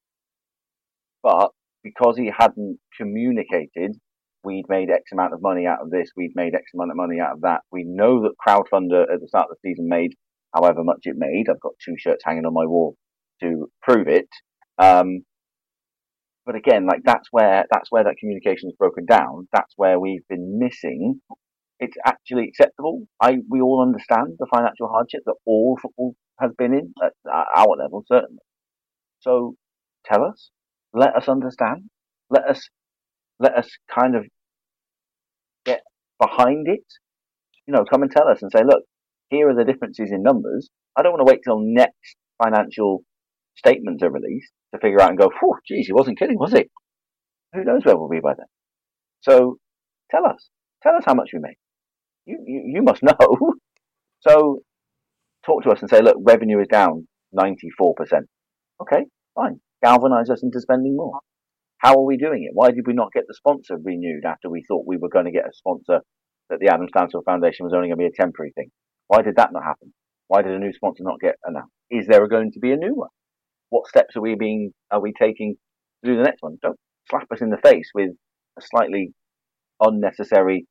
But because he hadn't communicated we'd made X amount of money out of this, we'd made X amount of money out of that. We know that Crowdfunder at the start of the season made however much it made. I've got two shirts hanging on my wall to prove it. Um, but again, like that's where that's where that communication is broken down. That's where we've been missing. It's actually acceptable. I we all understand the financial hardship that all football has been in at our level, certainly. So tell us, let us understand, let us let us kind of get behind it. You know, come and tell us and say, look, here are the differences in numbers. I don't want to wait till next financial statements are released to figure out and go, "Whew, geez, he wasn't kidding, was he?" Who knows where we'll be by then? So tell us, tell us how much we make. You you, you must know. so talk to us and say, look, revenue is down ninety four percent. Okay, fine. Galvanize us into spending more. How are we doing it? Why did we not get the sponsor renewed after we thought we were going to get a sponsor that the Adam Stansfield Foundation was only going to be a temporary thing? Why did that not happen? Why did a new sponsor not get announced? Is there going to be a new one? What steps are we being are we taking to do the next one? Don't slap us in the face with a slightly unnecessary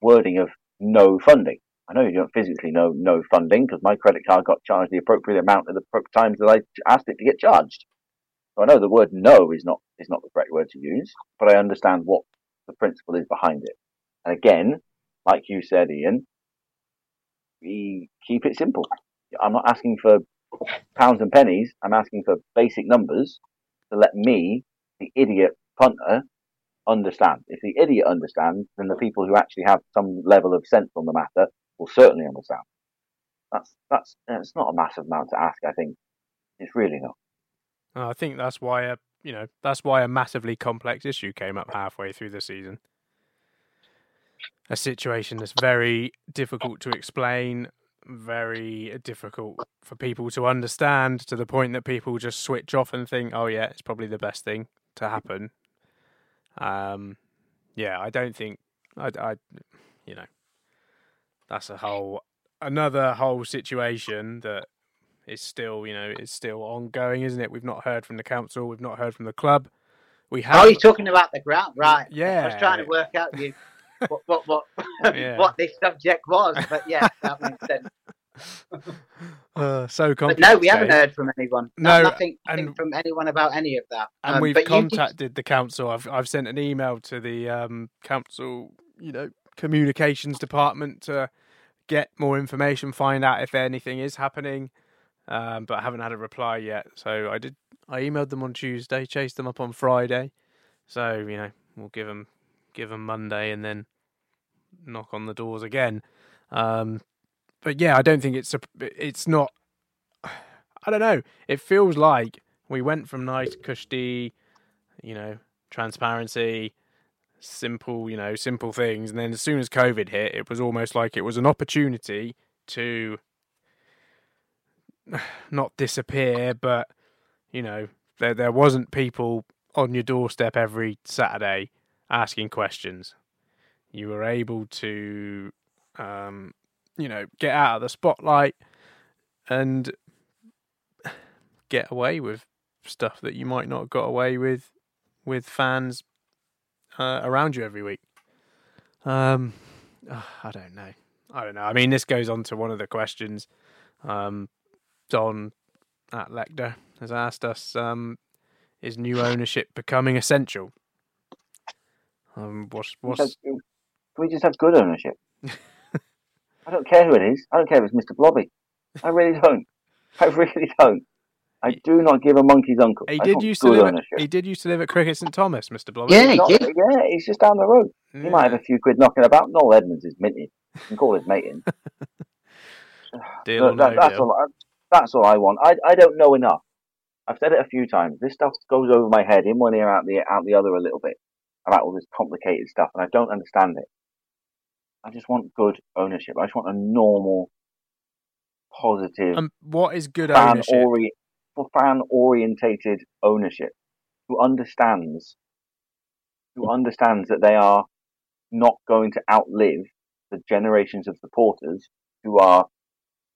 wording of no funding. I know you don't physically know no funding because my credit card got charged the appropriate amount at the times that I asked it to get charged. So I know the word no is not is not the correct word to use, but I understand what the principle is behind it. And again, like you said, Ian, we keep it simple. I'm not asking for pounds and pennies. I'm asking for basic numbers to let me, the idiot punter, understand. If the idiot understands, then the people who actually have some level of sense on the matter will certainly understand. That's that's it's not a massive amount to ask. I think it's really not. I think that's why a you know that's why a massively complex issue came up halfway through the season. A situation that's very difficult to explain, very difficult for people to understand, to the point that people just switch off and think, "Oh yeah, it's probably the best thing to happen." Um, yeah, I don't think I, I, you know, that's a whole another whole situation that is still, you know, is still ongoing, isn't it? We've not heard from the council, we've not heard from the club. We have. Oh, you're talking about the ground, right? Yeah. I was trying to work out you what what what, Yeah. what this subject was, but yeah, that makes sense. Uh, so But no, we haven't heard from anyone. No, No, nothing, nothing and- from anyone about any of that. and Um, we've but you did- contacted the council. I've I've sent an email to the um, council, you know, communications department to get more information, find out if anything is happening, um, but I haven't had a reply yet. So I did. I emailed them on Tuesday, chased them up on Friday. So you know, we'll give them give them Monday, and then knock on the doors again. Um, but yeah, I don't think it's a, it's not. I don't know. It feels like we went from nice, cushy, you know, transparency, simple, you know, simple things, and then as soon as COVID hit, it was almost like it was an opportunity to not disappear, but you know, there there wasn't people on your doorstep every Saturday asking questions. You were able to, um, you know, get out of the spotlight and get away with stuff that you might not have got away with with fans uh, around you every week. Um, I don't know. I don't know. I mean, this goes on to one of the questions. Um, Don at Lecter has asked us: um, Is new ownership becoming essential? Um, what's what's Can we just have good ownership? I don't care who it is. I don't care if it's Mr. Blobby. I really don't. I really don't. I do not give a monkey's uncle. he did used to good live. At, he did used to live at Cricket St Thomas, Mister Blobby. Yeah, he Not- did. yeah, he's just down the road. He might have a few quid knocking about. Noel Edmonds is minted. You can call his mate in. deal or Look, that- no that's deal. all. That's all I want. I I don't know enough. I've said it a few times. This stuff goes over my head in one ear, out the out the other a little bit about all this complicated stuff, and I don't understand it. I just want good ownership. I just want a normal, positive, Um, what is good fan ownership? ori- for fan orientated ownership who understands who understands that they are not going to outlive the generations of supporters who are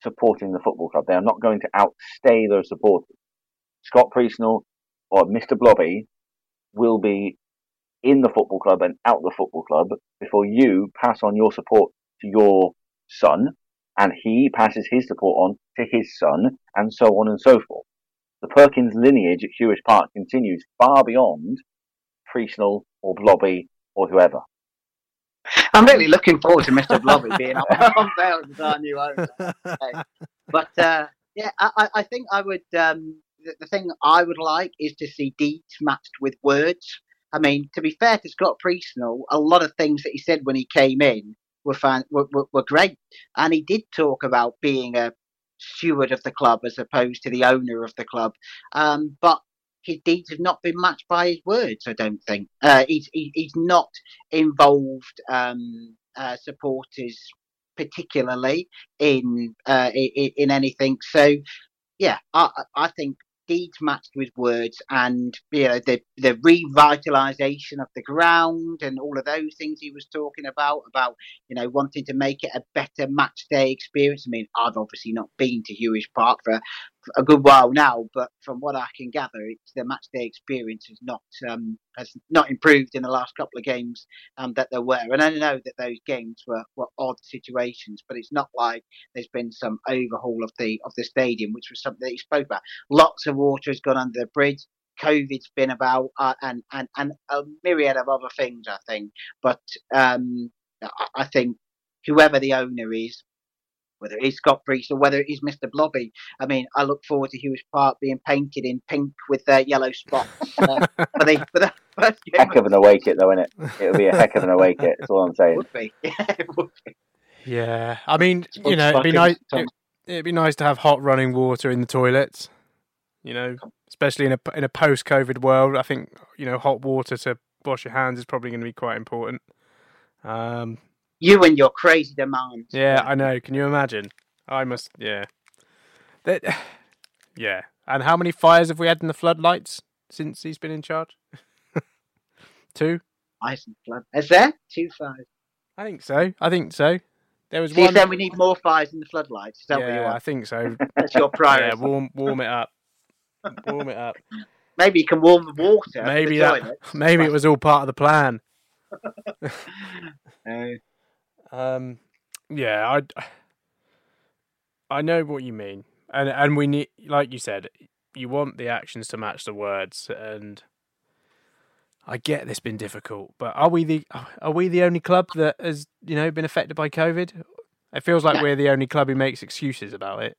supporting the football club. They are not going to outstay those supporters. Scott Priestnall or Mr. Blobby will be in the football club and out the football club before you pass on your support to your son and he passes his support on to his son and so on and so forth. The Perkins lineage at Huish Park continues far beyond Priestnall or Blobby or whoever. I'm really looking forward to Mr. Blobby being bail as our new owner. But uh, yeah, I, I think I would. Um, the, the thing I would like is to see deeds matched with words. I mean, to be fair to Scott Priestnall, a lot of things that he said when he came in were, fan, were, were, were great, and he did talk about being a steward of the club as opposed to the owner of the club. Um, but his deeds have not been matched by his words. I don't think uh, he's he, he's not involved um, uh, supporters particularly in, uh, in in anything. So yeah, I I think deeds matched with words and you know the the revitalization of the ground and all of those things he was talking about about you know wanting to make it a better match day experience i mean i've obviously not been to Huish Park for a good while now, but from what I can gather, it's the match day experience has not um, has not improved in the last couple of games um, that there were. And I know that those games were, were odd situations, but it's not like there's been some overhaul of the of the stadium, which was something that you spoke about. Lots of water has gone under the bridge. COVID's been about, uh, and and and a myriad of other things, I think. But um, I think whoever the owner is, whether it is Scott Priest or whether it is Mr. Blobby. I mean, I look forward to Huish Park being painted in pink with uh, yellow spots uh, for, the, for the first game. Heck of an away kit, though, isn't it? It'll be a heck of an away kit. That's all I'm saying. Would be. Yeah, it would be. Yeah, I mean, you know, it'd be nice. It, it'd be nice to have hot running water in the toilets. You know, especially in a in a post COVID world. I think you know, hot water to wash your hands is probably going to be quite important. Um, you and your crazy demands. Yeah, I know. Can you imagine? I must. Yeah. That. Yeah. And how many fires have we had in the floodlights since he's been in charge? Two. Ice and flood. Is there two fires? I think so. I think so. There was so one. Said we need more fires in the floodlights. Is that yeah, what you want? I think so. That's your priority. Yeah, warm, warm it up. warm it up. Maybe you can warm the water. Maybe the that. Maybe it was all part of the plan. No. Uh, Um, yeah, I, I know what you mean, and and we need, like you said, you want the actions to match the words, and I get this been difficult, but are we the are we the only club that has you know been affected by COVID? It feels like No. we're the only club who makes excuses about it.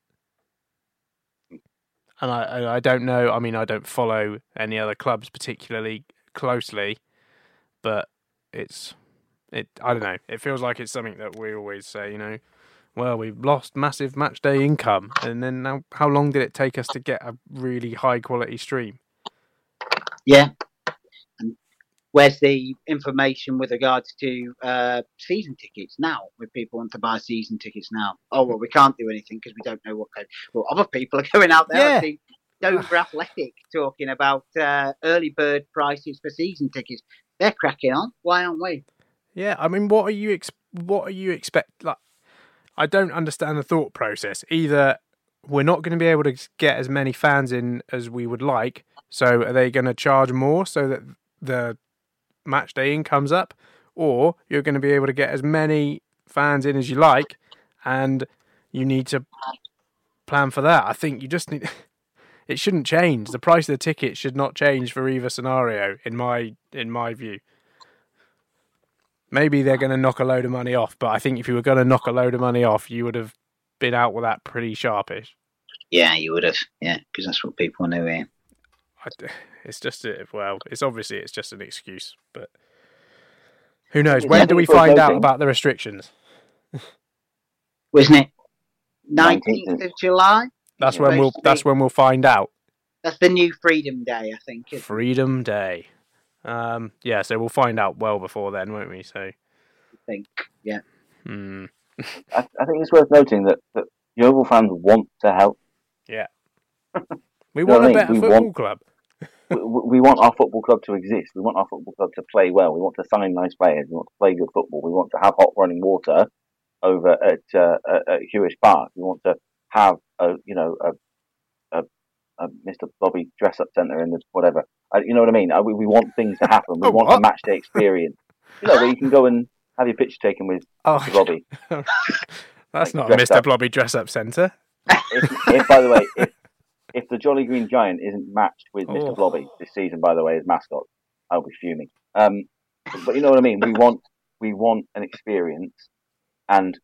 And I, and I don't know. I mean, I don't follow any other clubs particularly closely, but it's it. I don't know. It feels like it's something that we always say. You know, well, we've lost massive match day income, and then now, how long did it take us to get a really high quality stream? Yeah. Where's the information with regards to uh, season tickets now? When people want to buy season tickets now, oh well, we can't do anything because we don't know what. Code. Well, other people are going out there. Yeah. Dover Athletic talking about uh, early bird prices for season tickets. They're cracking on. Why aren't we? Yeah, I mean, what are you ex- what are you expect? Like, I don't understand the thought process. Either we're not going to be able to get as many fans in as we would like, so are they going to charge more so that the match day in comes up, or you're going to be able to get as many fans in as you like, and you need to plan for that. I think you just need. It shouldn't change. The price of the ticket should not change for either scenario, in my in my view. Maybe they're going to knock a load of money off, but I think if you were going to knock a load of money off, you would have been out with that pretty sharpish. Yeah, you would have. Yeah, because that's what people know here. I, it's just a, well, it's obviously it's just an excuse, but who knows? When do we find out about the restrictions? Wasn't it? 19th. Of July. That's when we'll that's when we'll find out. That's the new Freedom Day, I think. Freedom Day. Um, yeah, so we'll find out well before then, won't we? So, I think. Yeah. hmm, I, I think it's worth noting that, that Yeovil fans want to help. yeah, we want a better We football want- club. we, we want our football club to exist. We want our football club to play well. We want to sign nice players. We want to play good football. We want to have hot running water over at uh, at, at Huish Park. We want to have a you know a, a Mr. Blobby dress up centre and whatever. I, you know what I mean? I, we, we want things to happen. We Oh, want what? a match day experience. You know, where you can go and have your picture taken with Oh, Mr. Blobby. that's like not a Mr. up. Blobby dress up centre. if, if, by the way, if, if the Jolly Green Giant isn't matched with Mr. Oh. Blobby this season, by the way, as mascot, I'll be fuming. Um, but you know what I mean. We want we want an experience, and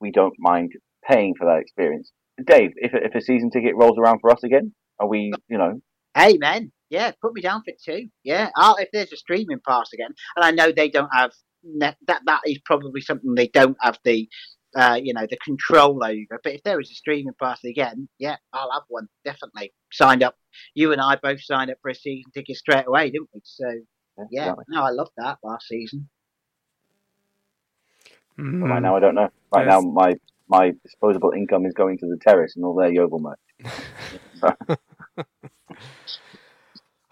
we don't mind paying for that experience. Dave, if if a season ticket rolls around for us again, are we? You know, Hey, man. Yeah, put me down for two. Yeah, I'll, if there's a streaming pass again, and I know they don't have net, that. That is probably something they don't have the, uh, you know, the control over. But if there is a streaming pass again, yeah, I'll have one definitely. Signed up. You and I both signed up for a season ticket straight away, didn't we? So yeah, exactly. no, I loved that last season. But Mm. right now I don't know. Right There's- now my my disposable income is going to the terrace and all their Yeovil merch.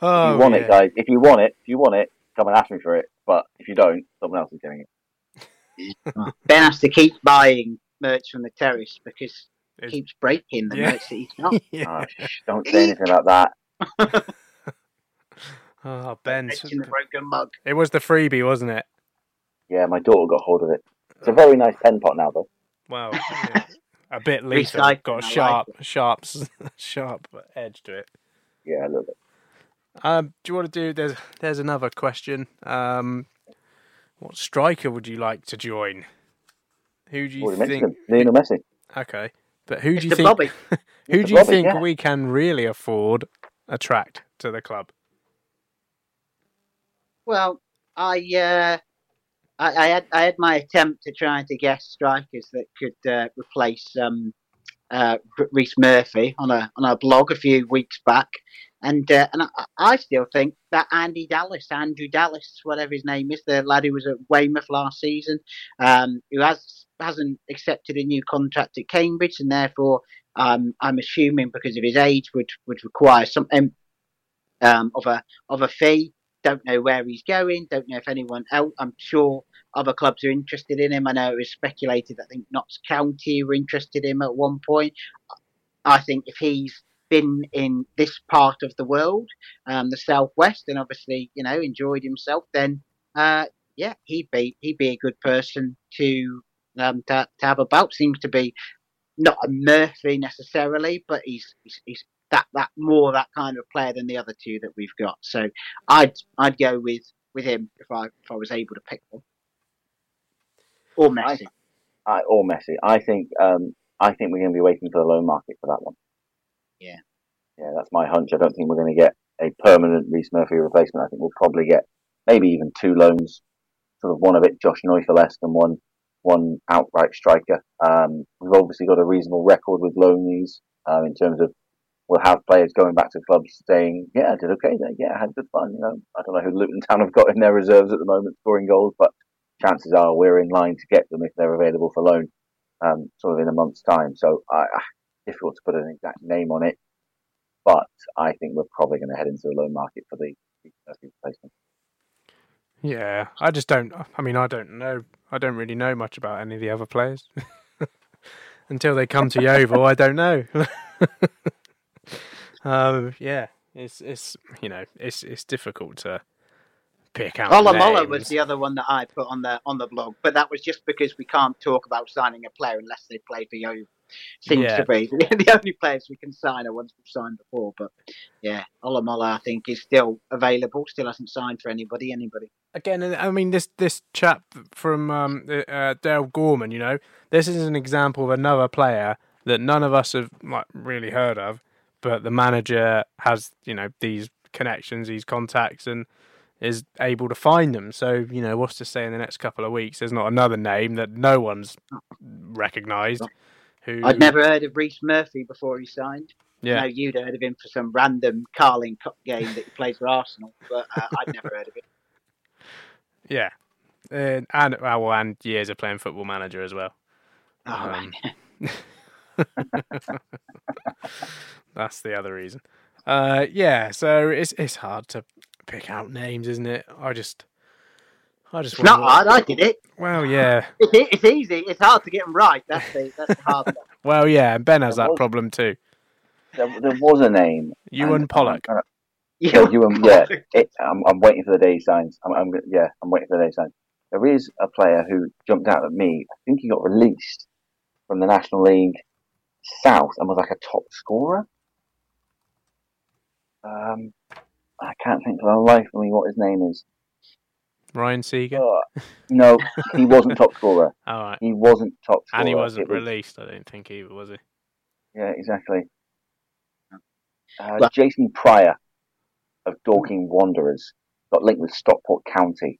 Oh, if you want yeah. it, guys, if you want it, if you want it, come and ask me for it. But if you don't, someone else is getting it. Ben has to keep buying merch from the terrace because he It's- keeps breaking the Yeah. merch that he's got. Yeah. Oh, shh, don't say anything about that. Oh, Ben's. Mention the broken mug. It was the freebie, wasn't it? Yeah, my daughter got hold of it. It's a very nice pen pot now, though. Wow. yeah. A bit lethal. Recycling, Got a I like sharp, sharp, sharp edge to it. Yeah, a little bit. Um, do you want to do? There's there's another question. Um, what striker would you like to join? Who do you Already think? Lionel Messi. Okay, but who do you think? Bobby. Who Mr. do you Bobby, think yeah. we can really afford attract to the club? Well, I, uh, I I had I had my attempt at trying to guess strikers that could uh, replace um, uh, Rhys Murphy on a on a blog a few weeks back, and uh, and I, I still think that Andy Dallas, Andrew Dallas, whatever his name is, the lad who was at Weymouth last season, um, who has hasn't accepted a new contract at Cambridge, and therefore um, I'm assuming because of his age would would require something um, of a of a fee don't know where he's going. Don't know if anyone else. I'm sure other clubs are interested in him. I know it was speculated. I think Notts County were interested in him at one point. I think if he's been in this part of the world, um, the southwest, and obviously you know enjoyed himself, then uh, yeah, he'd be he'd be a good person to um, to, to have about. Seems to be not a Murphy necessarily, but he's he's, he's that that more that kind of player than the other two that we've got. So I'd I'd go with with him if I if I was able to pick one. Or Messi. I, or Messi. I think um, I think we're going to be waiting for the loan market for that one. Yeah. Yeah, that's my hunch. I don't think we're going to get a permanent Rhys Murphy replacement. I think we'll probably get maybe even two loans, sort of one of it Josh Neufville-esque and one one outright striker. Um, we've obviously got a reasonable record with loanees um, in terms of we'll have players going back to clubs saying, "Yeah, I did okay there. Yeah, I had good fun." You know, I don't know who Luton Town have got in their reserves at the moment scoring goals, but chances are we're in line to get them if they're available for loan, um, sort of in a month's time. So, I, I, difficult to put an exact name on it, but I think we're probably going to head into the loan market for the Murphy replacement. Yeah, I just don't. I mean, I don't know. I don't really know much about any of the other players until they come to Yeovil. I don't know. um, yeah, it's it's you know it's it's difficult to pick out. Olomola was the other one that I put on the on the blog, but that was just because we can't talk about signing a player unless they play for Yeovil. Seems Yeah. to be the only players we can sign are ones we've signed before. But yeah, Olomola I think is still available. Still hasn't signed for anybody. Anybody. again, and I mean this this chap from um, uh, Dale Gorman. You know, this is an example of another player that none of us have like, really heard of, but the manager has you know these connections, these contacts, and is able to find them. So you know, what's to say in the next couple of weeks? There's not another name that no one's recognised. Who I'd never heard of Rhys Murphy before he signed. Yeah, know you'd heard of him for some random Carling Cup game that he plays for Arsenal, but uh, I'd never heard of him. yeah, and and well, and years of playing Football Manager as well. Oh, Um, man. That's the other reason. Uh, yeah, so it's it's hard to pick out names, isn't it? I just, I just not hard. I did it. Well, yeah, It's, it's easy. It's hard to get them right. That's the that's the hard well, yeah. And Ben has that Well- problem too. there, there was a name. Ewan and- Pollock. uh, Yeah, Yeah, Ewan, yeah. It, I'm, I'm waiting for the day signs. I'm, I'm, yeah, I'm waiting for the day signs. There is a player who jumped out at me. I think he got released from the National League South and was like a top scorer. Um, I can't think for the life of me what his name is. Ryan Seager? Oh, no, he wasn't top scorer. All right. He wasn't top scorer. And he wasn't It was- released, I don't think either, was he? Yeah, exactly. Uh, Well- Jason Pryor of Dorking Wanderers got linked with Stockport County.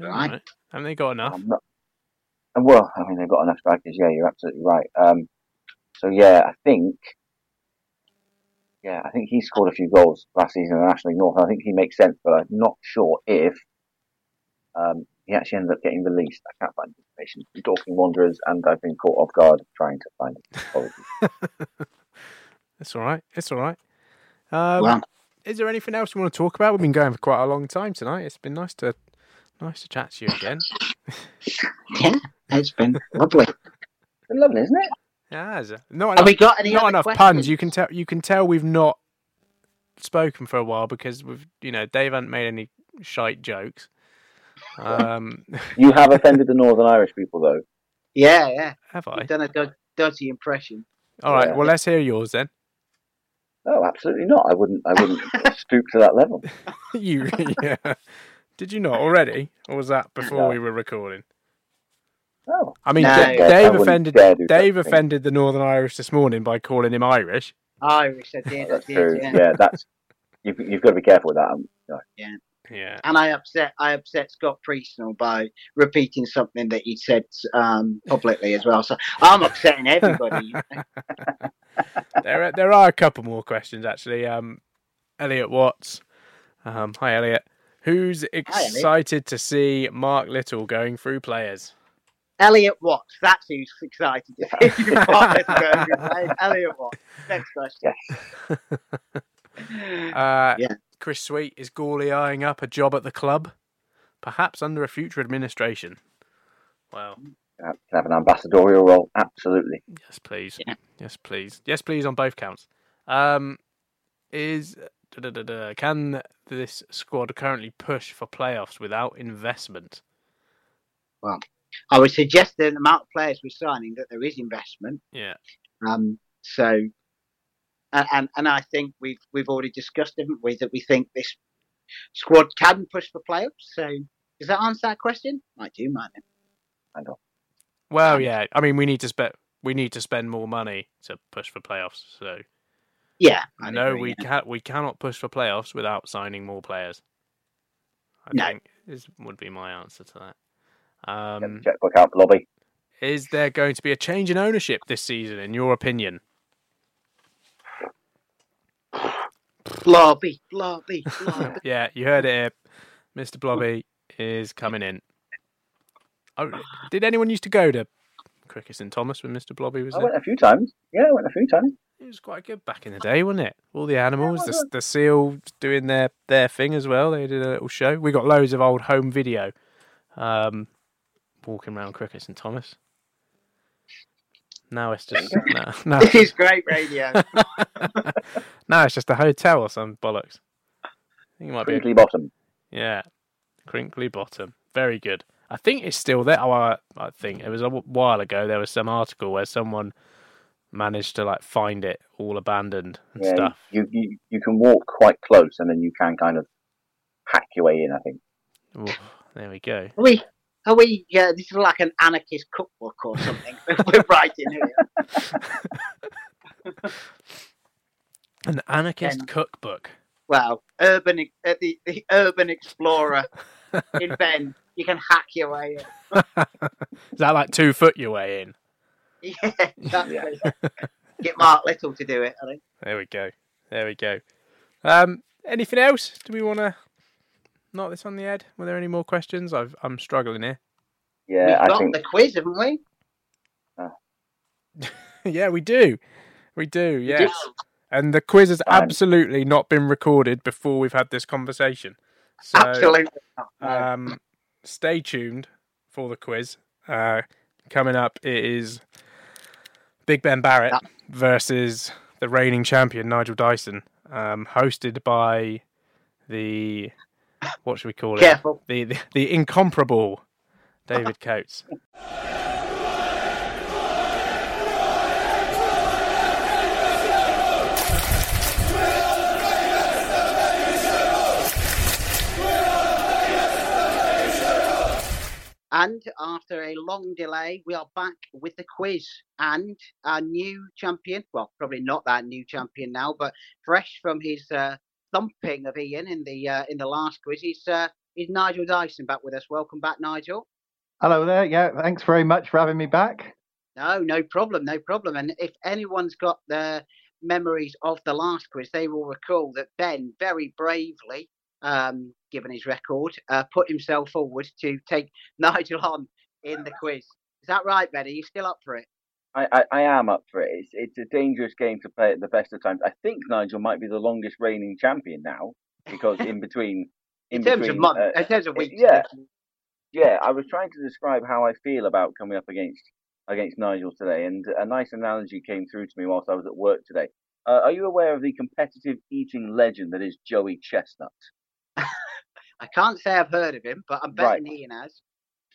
All Right. right. Haven't they got enough? Not, and well, I mean, they've got enough strikers. Yeah, you're absolutely right. Um, so yeah, I think, yeah, I think he scored a few goals last season in the National League North. and I think he makes sense, but I'm not sure if um, he actually ended up getting released. I can't find information from Dorking Wanderers, and I've been caught off guard trying to find it. Apologies. It's all right. It's all right. Um, Well, is there anything else you want to talk about? We've been going for quite a long time tonight. It's been nice to nice to chat to you again. yeah, it's been lovely. It's been lovely, isn't it? Yeah, is it? not Have enough, we got any not other enough questions? puns. You can tell. You can tell we've not spoken for a while because we've, you know, Dave hasn't made any shite jokes. Um, You have offended the Northern Irish people, though. Yeah, yeah. have I? You've done a du- dirty impression. All right. Yeah. Well, let's hear yours then. Oh, absolutely not. I wouldn't. I wouldn't stoop to that level. you, yeah. Did you not already, or was that before No. we were recording? Oh, I mean, No. Da- Yeah, I Dave wouldn't offended. dare do such Dave a thing. offended the Northern Irish this morning by calling him Irish. Irish, I did, I that's did, true. yeah. Yeah, that's you've, you've got to be careful with that. Um, no. Yeah. And I upset, I upset Scott Priestnall by repeating something that he'd said um, publicly as well. So I'm upsetting everybody. there, are, there are a couple more questions actually. Um, Elliot Watts. Um, hi, Elliot. Who's Elliot. excited to see Mark Little going through players? Elliot Watts, that's who's excited to see you Marcus Bergen. Elliot Watts. Next question. Uh, Yeah. Chris Sweet is Gourley eyeing up a job at the club, perhaps under a future administration. Well, Uh, Can have an ambassadorial role. Absolutely. yes, please. Yeah. Yes, please. Yes, please on both counts. Um, is da, da, da, da, can this squad currently push for playoffs without investment? I would suggest that the amount of players we're signing that there is investment. Yeah. Um, so, and, and I think we've we've already discussed, haven't we, that we think this squad can push for playoffs. So, does that answer that question? I do, man. I know. Well, yeah. I mean, we need to spend we need to spend more money to push for playoffs. So Yeah, I know agree, we yeah. can't we cannot push for playoffs without signing more players. I No. think is would be my answer to that. Get Um, checkbook out, lobby. is there going to be a change in ownership this season, in your opinion? Blobby, blobby, blobby. Yeah, you heard it here. Mr. Blobby is coming in. Oh, did anyone used to go to Cricket St Thomas when Mr. Blobby was I there? went a few times. Yeah, I went a few times. It was quite good back in the day, wasn't it? All the animals, was the, the seal doing their, their thing as well. They did a little show. We got loads of old home video um, walking around Cricket and Thomas. Now it's just no, no, this is great radio. no, it's just a hotel or some bollocks. I think it might be a Crinkley Bottom. Yeah, Crinkley Bottom. Very good. I think it's still there. Oh, I, I think it was a while ago. There was some article where someone managed to like find it all abandoned and Yeah, stuff. you, you you can walk quite close, and then you can kind of hack your way in. I think. Oof, there we go. We? Are we? Yeah, this is like an anarchist cookbook or something. we're writing here. An anarchist And- cookbook. Well, urban, uh, the the urban explorer in Ben. You can hack your way in. Is that like two foot your way in? Yeah, exactly. Get Mark Little to do it. I think. There we go. There we go. Um, anything else? Do we want to knock this on the head? Were there any more questions? I've, I'm struggling here. Yeah, We've I got think. the quiz, haven't we? yeah, we do. We do. We Yes. do. And the quiz has Fine. absolutely not been recorded before we've had this conversation. So, Absolutely. not, no. Um, stay tuned for the quiz. Uh, coming up, it is Big Ben Barrett Yeah. versus the reigning champion Nigel Dyson, um, hosted by the what should we call it? Careful. The, the the incomparable David Coates. And after a long delay, we are back with the quiz and our new champion. Well, probably not that new champion now, but fresh from his uh, thumping of Ian in the uh, in the last quiz, he's uh, is Nigel Dyson back with us. Welcome back, Nigel. Hello there. Yeah, thanks very much for having me back. No, no problem, no problem. And if anyone's got the memories of the last quiz, they will recall that Ben very bravely um, given his record, uh, put himself forward to take Nigel on in the quiz. Is that right, Ben? Are you still up for it? I, I, I am up for it. It's, it's a dangerous game to play at the best of times. I think Nigel might be the longest reigning champion now because in between. In, in terms between, of months, uh, in terms of weeks. Yeah, yeah. I was trying to describe how I feel about coming up against against Nigel today, and a nice analogy came through to me whilst I was at work today. Uh, are you aware of the competitive eating legend that is Joey Chestnut? I can't say I've heard of him, but I'm betting right. Ian has.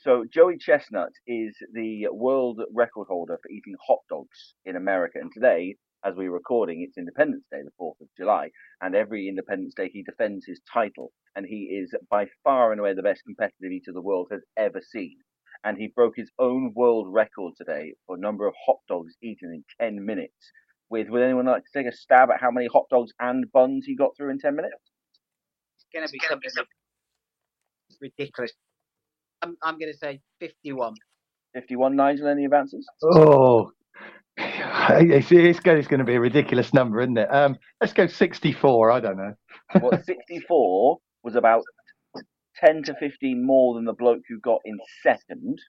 So Joey Chestnut is the world record holder for eating hot dogs in America, and today, as we're recording, it's Independence Day, the Fourth of July, and every Independence Day he defends his title, and he is by far and away the best competitive eater the world has ever seen. And he broke his own world record today for number of hot dogs eaten in ten minutes. With would anyone like to take a stab at how many hot dogs and buns he got through in ten minutes? It's going to be something ridiculous. I'm, I'm going to say 51. 51, Nigel, any advances? Oh, it's, it's, going, to be a ridiculous number, isn't it? Um, let's go 64. I don't know. well, 64 was about 10 to 15 more than the bloke who got in second,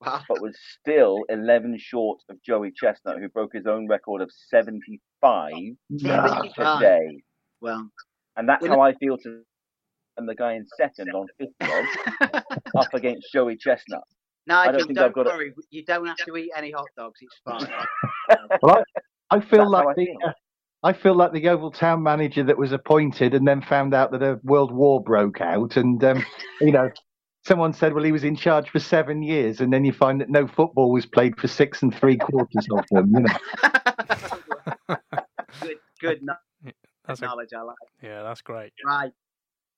wow. but was still 11 short of Joey Chestnut, who broke his own record of 75 no. today. Well, and that's how I feel to and the guy in second on 50 odds up against Joey Chestnut. Nigel, don't, think don't worry. A... You don't have to eat any hot dogs. It's fine. well, I, I feel That's like the. I feel. Uh, I feel like the Yeovil Town manager that was appointed and then found out that a world war broke out, and um, you know, someone said, "Well, he was in charge for seven years," and then you find that no football was played for six and three quarters of them. You know. good, good that's knowledge. A, I like. Yeah, that's great. Right.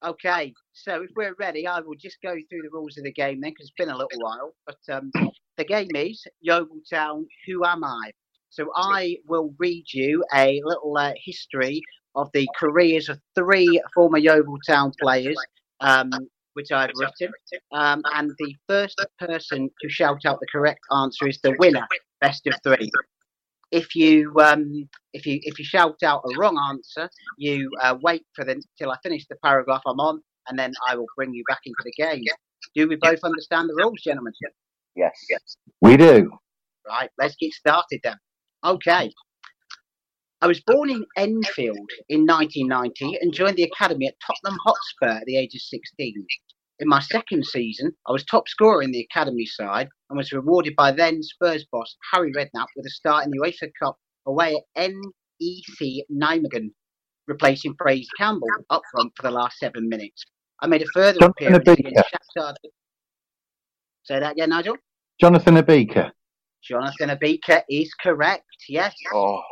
Okay, so if we're ready, I will just go through the rules of the game then, because it's been a little while. But um, the game is Yeovil Town, Who Am I? So I will read you a little uh, history of the careers of three former Yeovil Town players, um, which I've written. Um, and the first person to shout out the correct answer is the winner, best of three if you um, if you if you shout out a wrong answer, you uh, wait for the till I finish the paragraph I'm on, and then I will bring you back into the game. Do we both understand the rules, gentlemen? Yes. Yes. We do. Right. Let's get started then. Okay. I was born in Enfield in 1990 and joined the academy at Tottenham Hotspur at the age of 16. In my second season, I was top scorer in the academy side and was rewarded by then Spurs boss Harry Redknapp with a start in the UEFA Cup away at NEC Nijmegen, replacing Fraser Campbell up front for the last seven minutes. I made a further Jonathan appearance Obika. against Shakhtar. Say that again, Nigel. Jonathan Obika. Jonathan Obika is correct. Yes. Oh.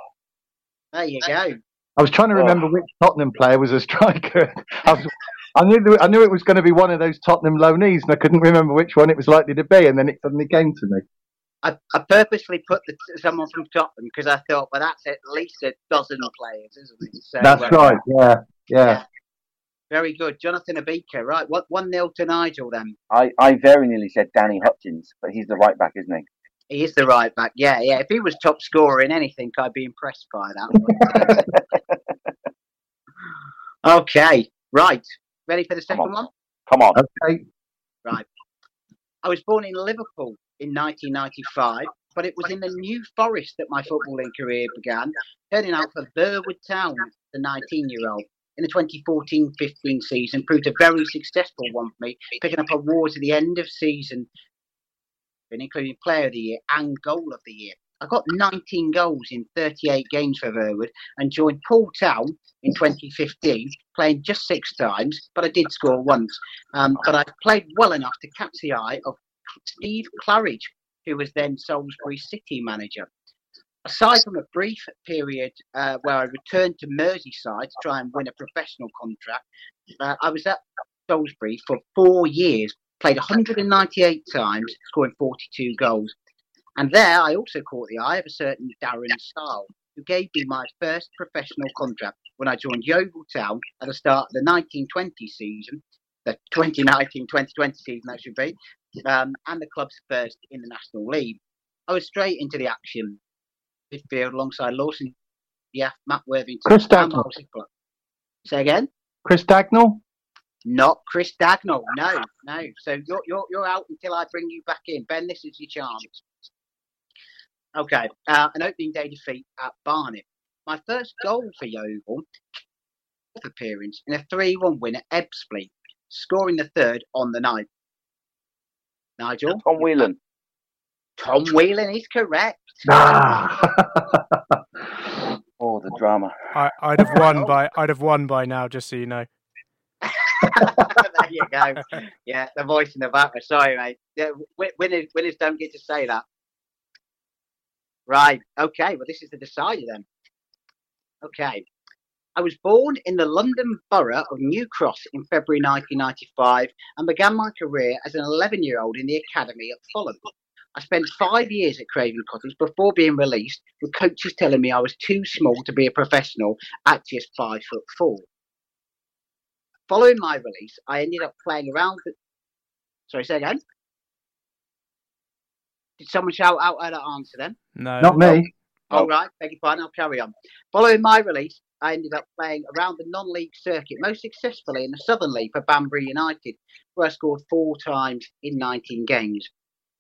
There you go. I was trying to remember oh. which Tottenham player was a striker. I was I knew I knew it was going to be one of those Tottenham loanees, and I couldn't remember which one it was likely to be, and then it suddenly came to me. I, I purposely put the, someone from Tottenham because I thought, well, that's at least a dozen players, isn't it? So, that's uh, right. Yeah, yeah, yeah. Very good, Jonathan Obika. Right, what one nil to Nigel then? I, I very nearly said Danny Hutchins, but he's the right back, isn't he? He is the right back. Yeah, yeah. If he was top scorer in anything, I'd be impressed by that. okay, right. Ready for the second Come one? Come on. Okay. Right. I was born in Liverpool in 1995, but it was in the New Forest that my footballing career began, turning out for Verwood Town, the 19 year old. In the 2014 15 season, proved a very successful one for me, picking up awards at the end of season, including Player of the Year and Goal of the Year. I got 19 goals in 38 games for Verwood and joined Poole Town in 2015, playing just six times, but I did score once. Um, but I played well enough to catch the eye of Steve Claridge, who was then Salisbury City manager. Aside from a brief period uh, where I returned to Merseyside to try and win a professional contract, uh, I was at Salisbury for four years, played 198 times, scoring 42 goals. And there I also caught the eye of a certain Darren Sarll, who gave me my first professional contract when I joined Yeovil Town at the start of the 1920 season, the 2019-2020 season that should be, um, and the club's first in the National League. I was straight into the action, midfield alongside Lawson, yeah, Matt Worthington, Chris Dagnall. Say again. Chris Dagnall. Not Chris Dagnall. No, no. So you're you're you're out until I bring you back in. Ben, this is your chance. Okay, uh, an opening day defeat at Barnet. My first goal for Yeovil appearance in a 3 1 win at Ebbsfleet, scoring the third on the night. Nigel? Tom Whelan. Tom Whelan is correct. Ah. oh, the drama. I, I'd have won by I'd have won by now, just so you know. there you go. Yeah, the voice in the back. Sorry, mate. Yeah, winners, winners don't get to say that. Right. Okay. Well, this is the decider then. Okay. I was born in the London borough of New Cross in February 1995 and began my career as an 11 year old in the academy at Fulham. I spent five years at Craven Cottage before being released, with coaches telling me I was too small to be a professional at just five foot four. Following my release, I ended up playing around. The... Sorry, say again. Did someone shout out that answer then? No, Not me. All right, beg your pardon. I'll carry on. Following my release, I ended up playing around the non-league circuit, most successfully in the Southern League for Banbury United, where I scored four times in 19 games.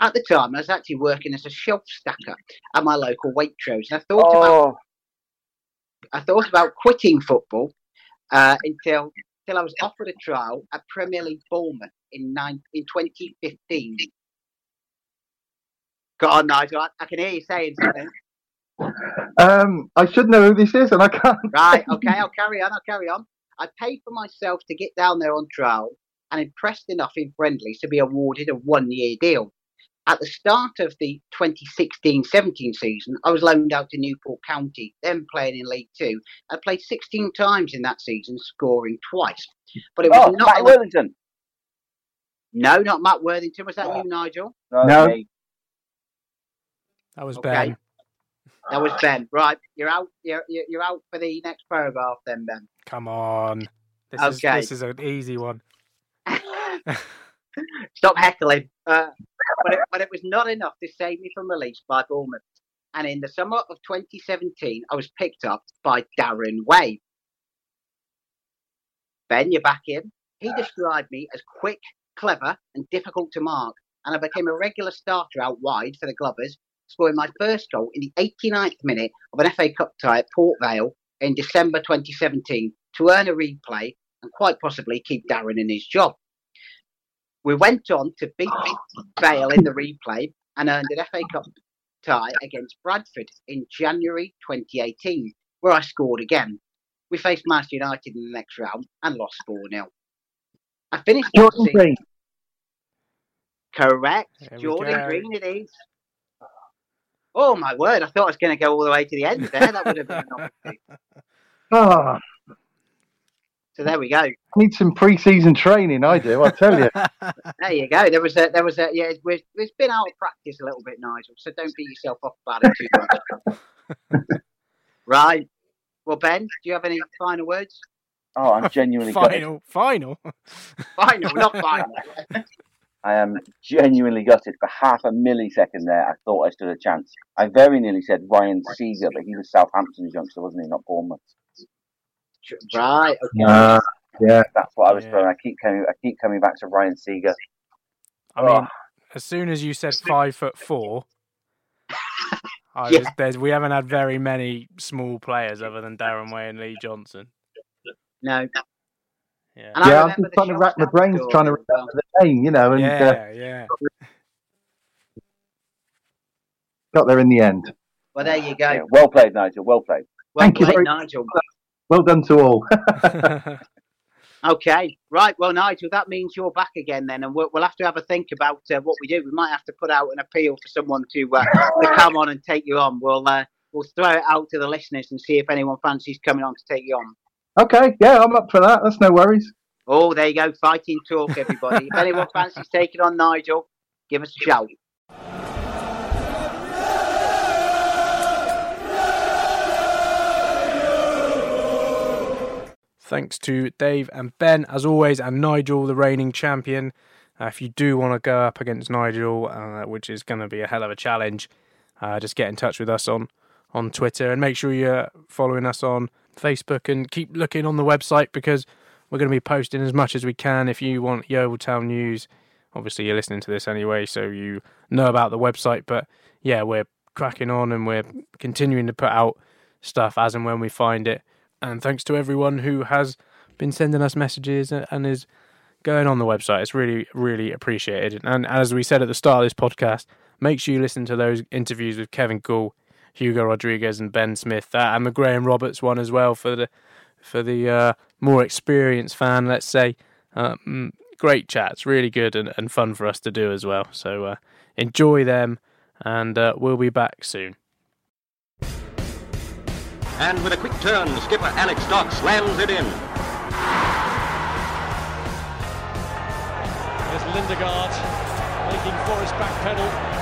At the time, I was actually working as a shelf stacker at my local Waitrose, and I thought Oh, about I thought about quitting football uh, until until I was offered a trial at Premier League Bournemouth in nine, in 2015. Go on, Nigel. I, I can hear you saying something. Um, I should know who this is, and I can't. Right, okay, I'll carry on, I'll carry on. I paid for myself to get down there on trial and impressed enough in friendlies to be awarded a one year deal. At the start of the 2016 17 season, I was loaned out to Newport County, then playing in League Two. I played 16 times in that season, scoring twice. But it was oh not. Matt a- Worthington. no, not Matt Worthington. Was that you, Nigel? No, No. me. That was Okay. Ben. That was Ben. Right, you're out. You're, you're you're out for the next paragraph, then, Ben. Come on. This Okay. is this is an easy one. Stop heckling. Uh, but, it, but it was not enough to save me from release by Bournemouth. And in the summer of 2017, I was picked up by Darren Way. Ben, you're back in. He described me as quick, clever, and difficult to mark. And I became a regular starter out wide for the Glovers, scoring my first goal in the 89th minute of an FA Cup tie at Port Vale in December 2017 to earn a replay and quite possibly keep Darren in his job. We went on to beat Vale in the replay and earned an FA Cup tie against Bradford in January 2018, where I scored again. We faced Manchester United in the next round and lost 4 0. I finished Jordan Green. Correct. There Jordan. Green it is. Oh my word, I thought I was going to go all the way to the end there. That would have been an opportunity. Oh, So there we go. need some pre-season training. I do. I tell you. There you go. There was a, there was a, yeah, it's, it's been out of practice a little bit, Nigel. So don't beat yourself up about it too much. right. Well, Ben, do you have any final words? Oh, I'm genuinely gutted. final, final. Final, not final. I am genuinely gutted. For half a millisecond there, I thought I stood a chance. I very nearly said Ryan Seager, but he was Southampton's youngster, wasn't he? Not Bournemouth. right. Okay. Uh, yeah. That's what I was Yeah. throwing. I keep coming. I keep coming back to Ryan Seager. I mean, Oh. as soon as you said five foot four, I Yeah. was, there's, we haven't had very many small players other than Darren Way and Lee Johnson. No. Yeah, And I yeah, I'm just trying to shot rack my brains trying to as remember the you know, and uh, yeah, yeah. got there in the end. Well, there you go. Yeah, well played, Nigel. Well played. Well Thank you played, very Nigel. Well done to all. Okay, right. Well, Nigel, that means you're back again then, and we'll, we'll have to have a think about uh, what we do. We might have to put out an appeal for someone to uh, to come on and take you on. We'll uh, we'll throw it out to the listeners and see if anyone fancies coming on to take you on. okay, yeah, I'm up for that. That's no worries. Oh, there you go, fighting talk, everybody. if anyone fancies taking on Nigel, give us a shout. Thanks to Dave and Ben, as always, and Nigel, the reigning champion. Uh, if you do want to go up against Nigel, uh, which is going to be a hell of a challenge, uh, just get in touch with us on, on Twitter and make sure you're following us on Facebook and keep looking on the website because we're going to be posting as much as we can. If you want Yeovil Town news, obviously you're listening to this anyway, so you know about the website. But yeah, we're cracking on and we're continuing to put out stuff as and when we find it. And thanks to everyone who has been sending us messages and, is going on the website. It's really, really appreciated. And as we said at the start of this podcast, make sure you listen to those interviews with Kevin Gall, Hugo Rodrigues, and Ben Smith, uh, and the Graham Roberts one as well for the for the uh, more experienced fan, let's say. Um, great chats, really good and, and fun for us to do as well. So uh, enjoy them, and uh, we'll be back soon. And with a quick turn, skipper Alex Dock slams it in. There's Lindegaard making Forrest backpedal.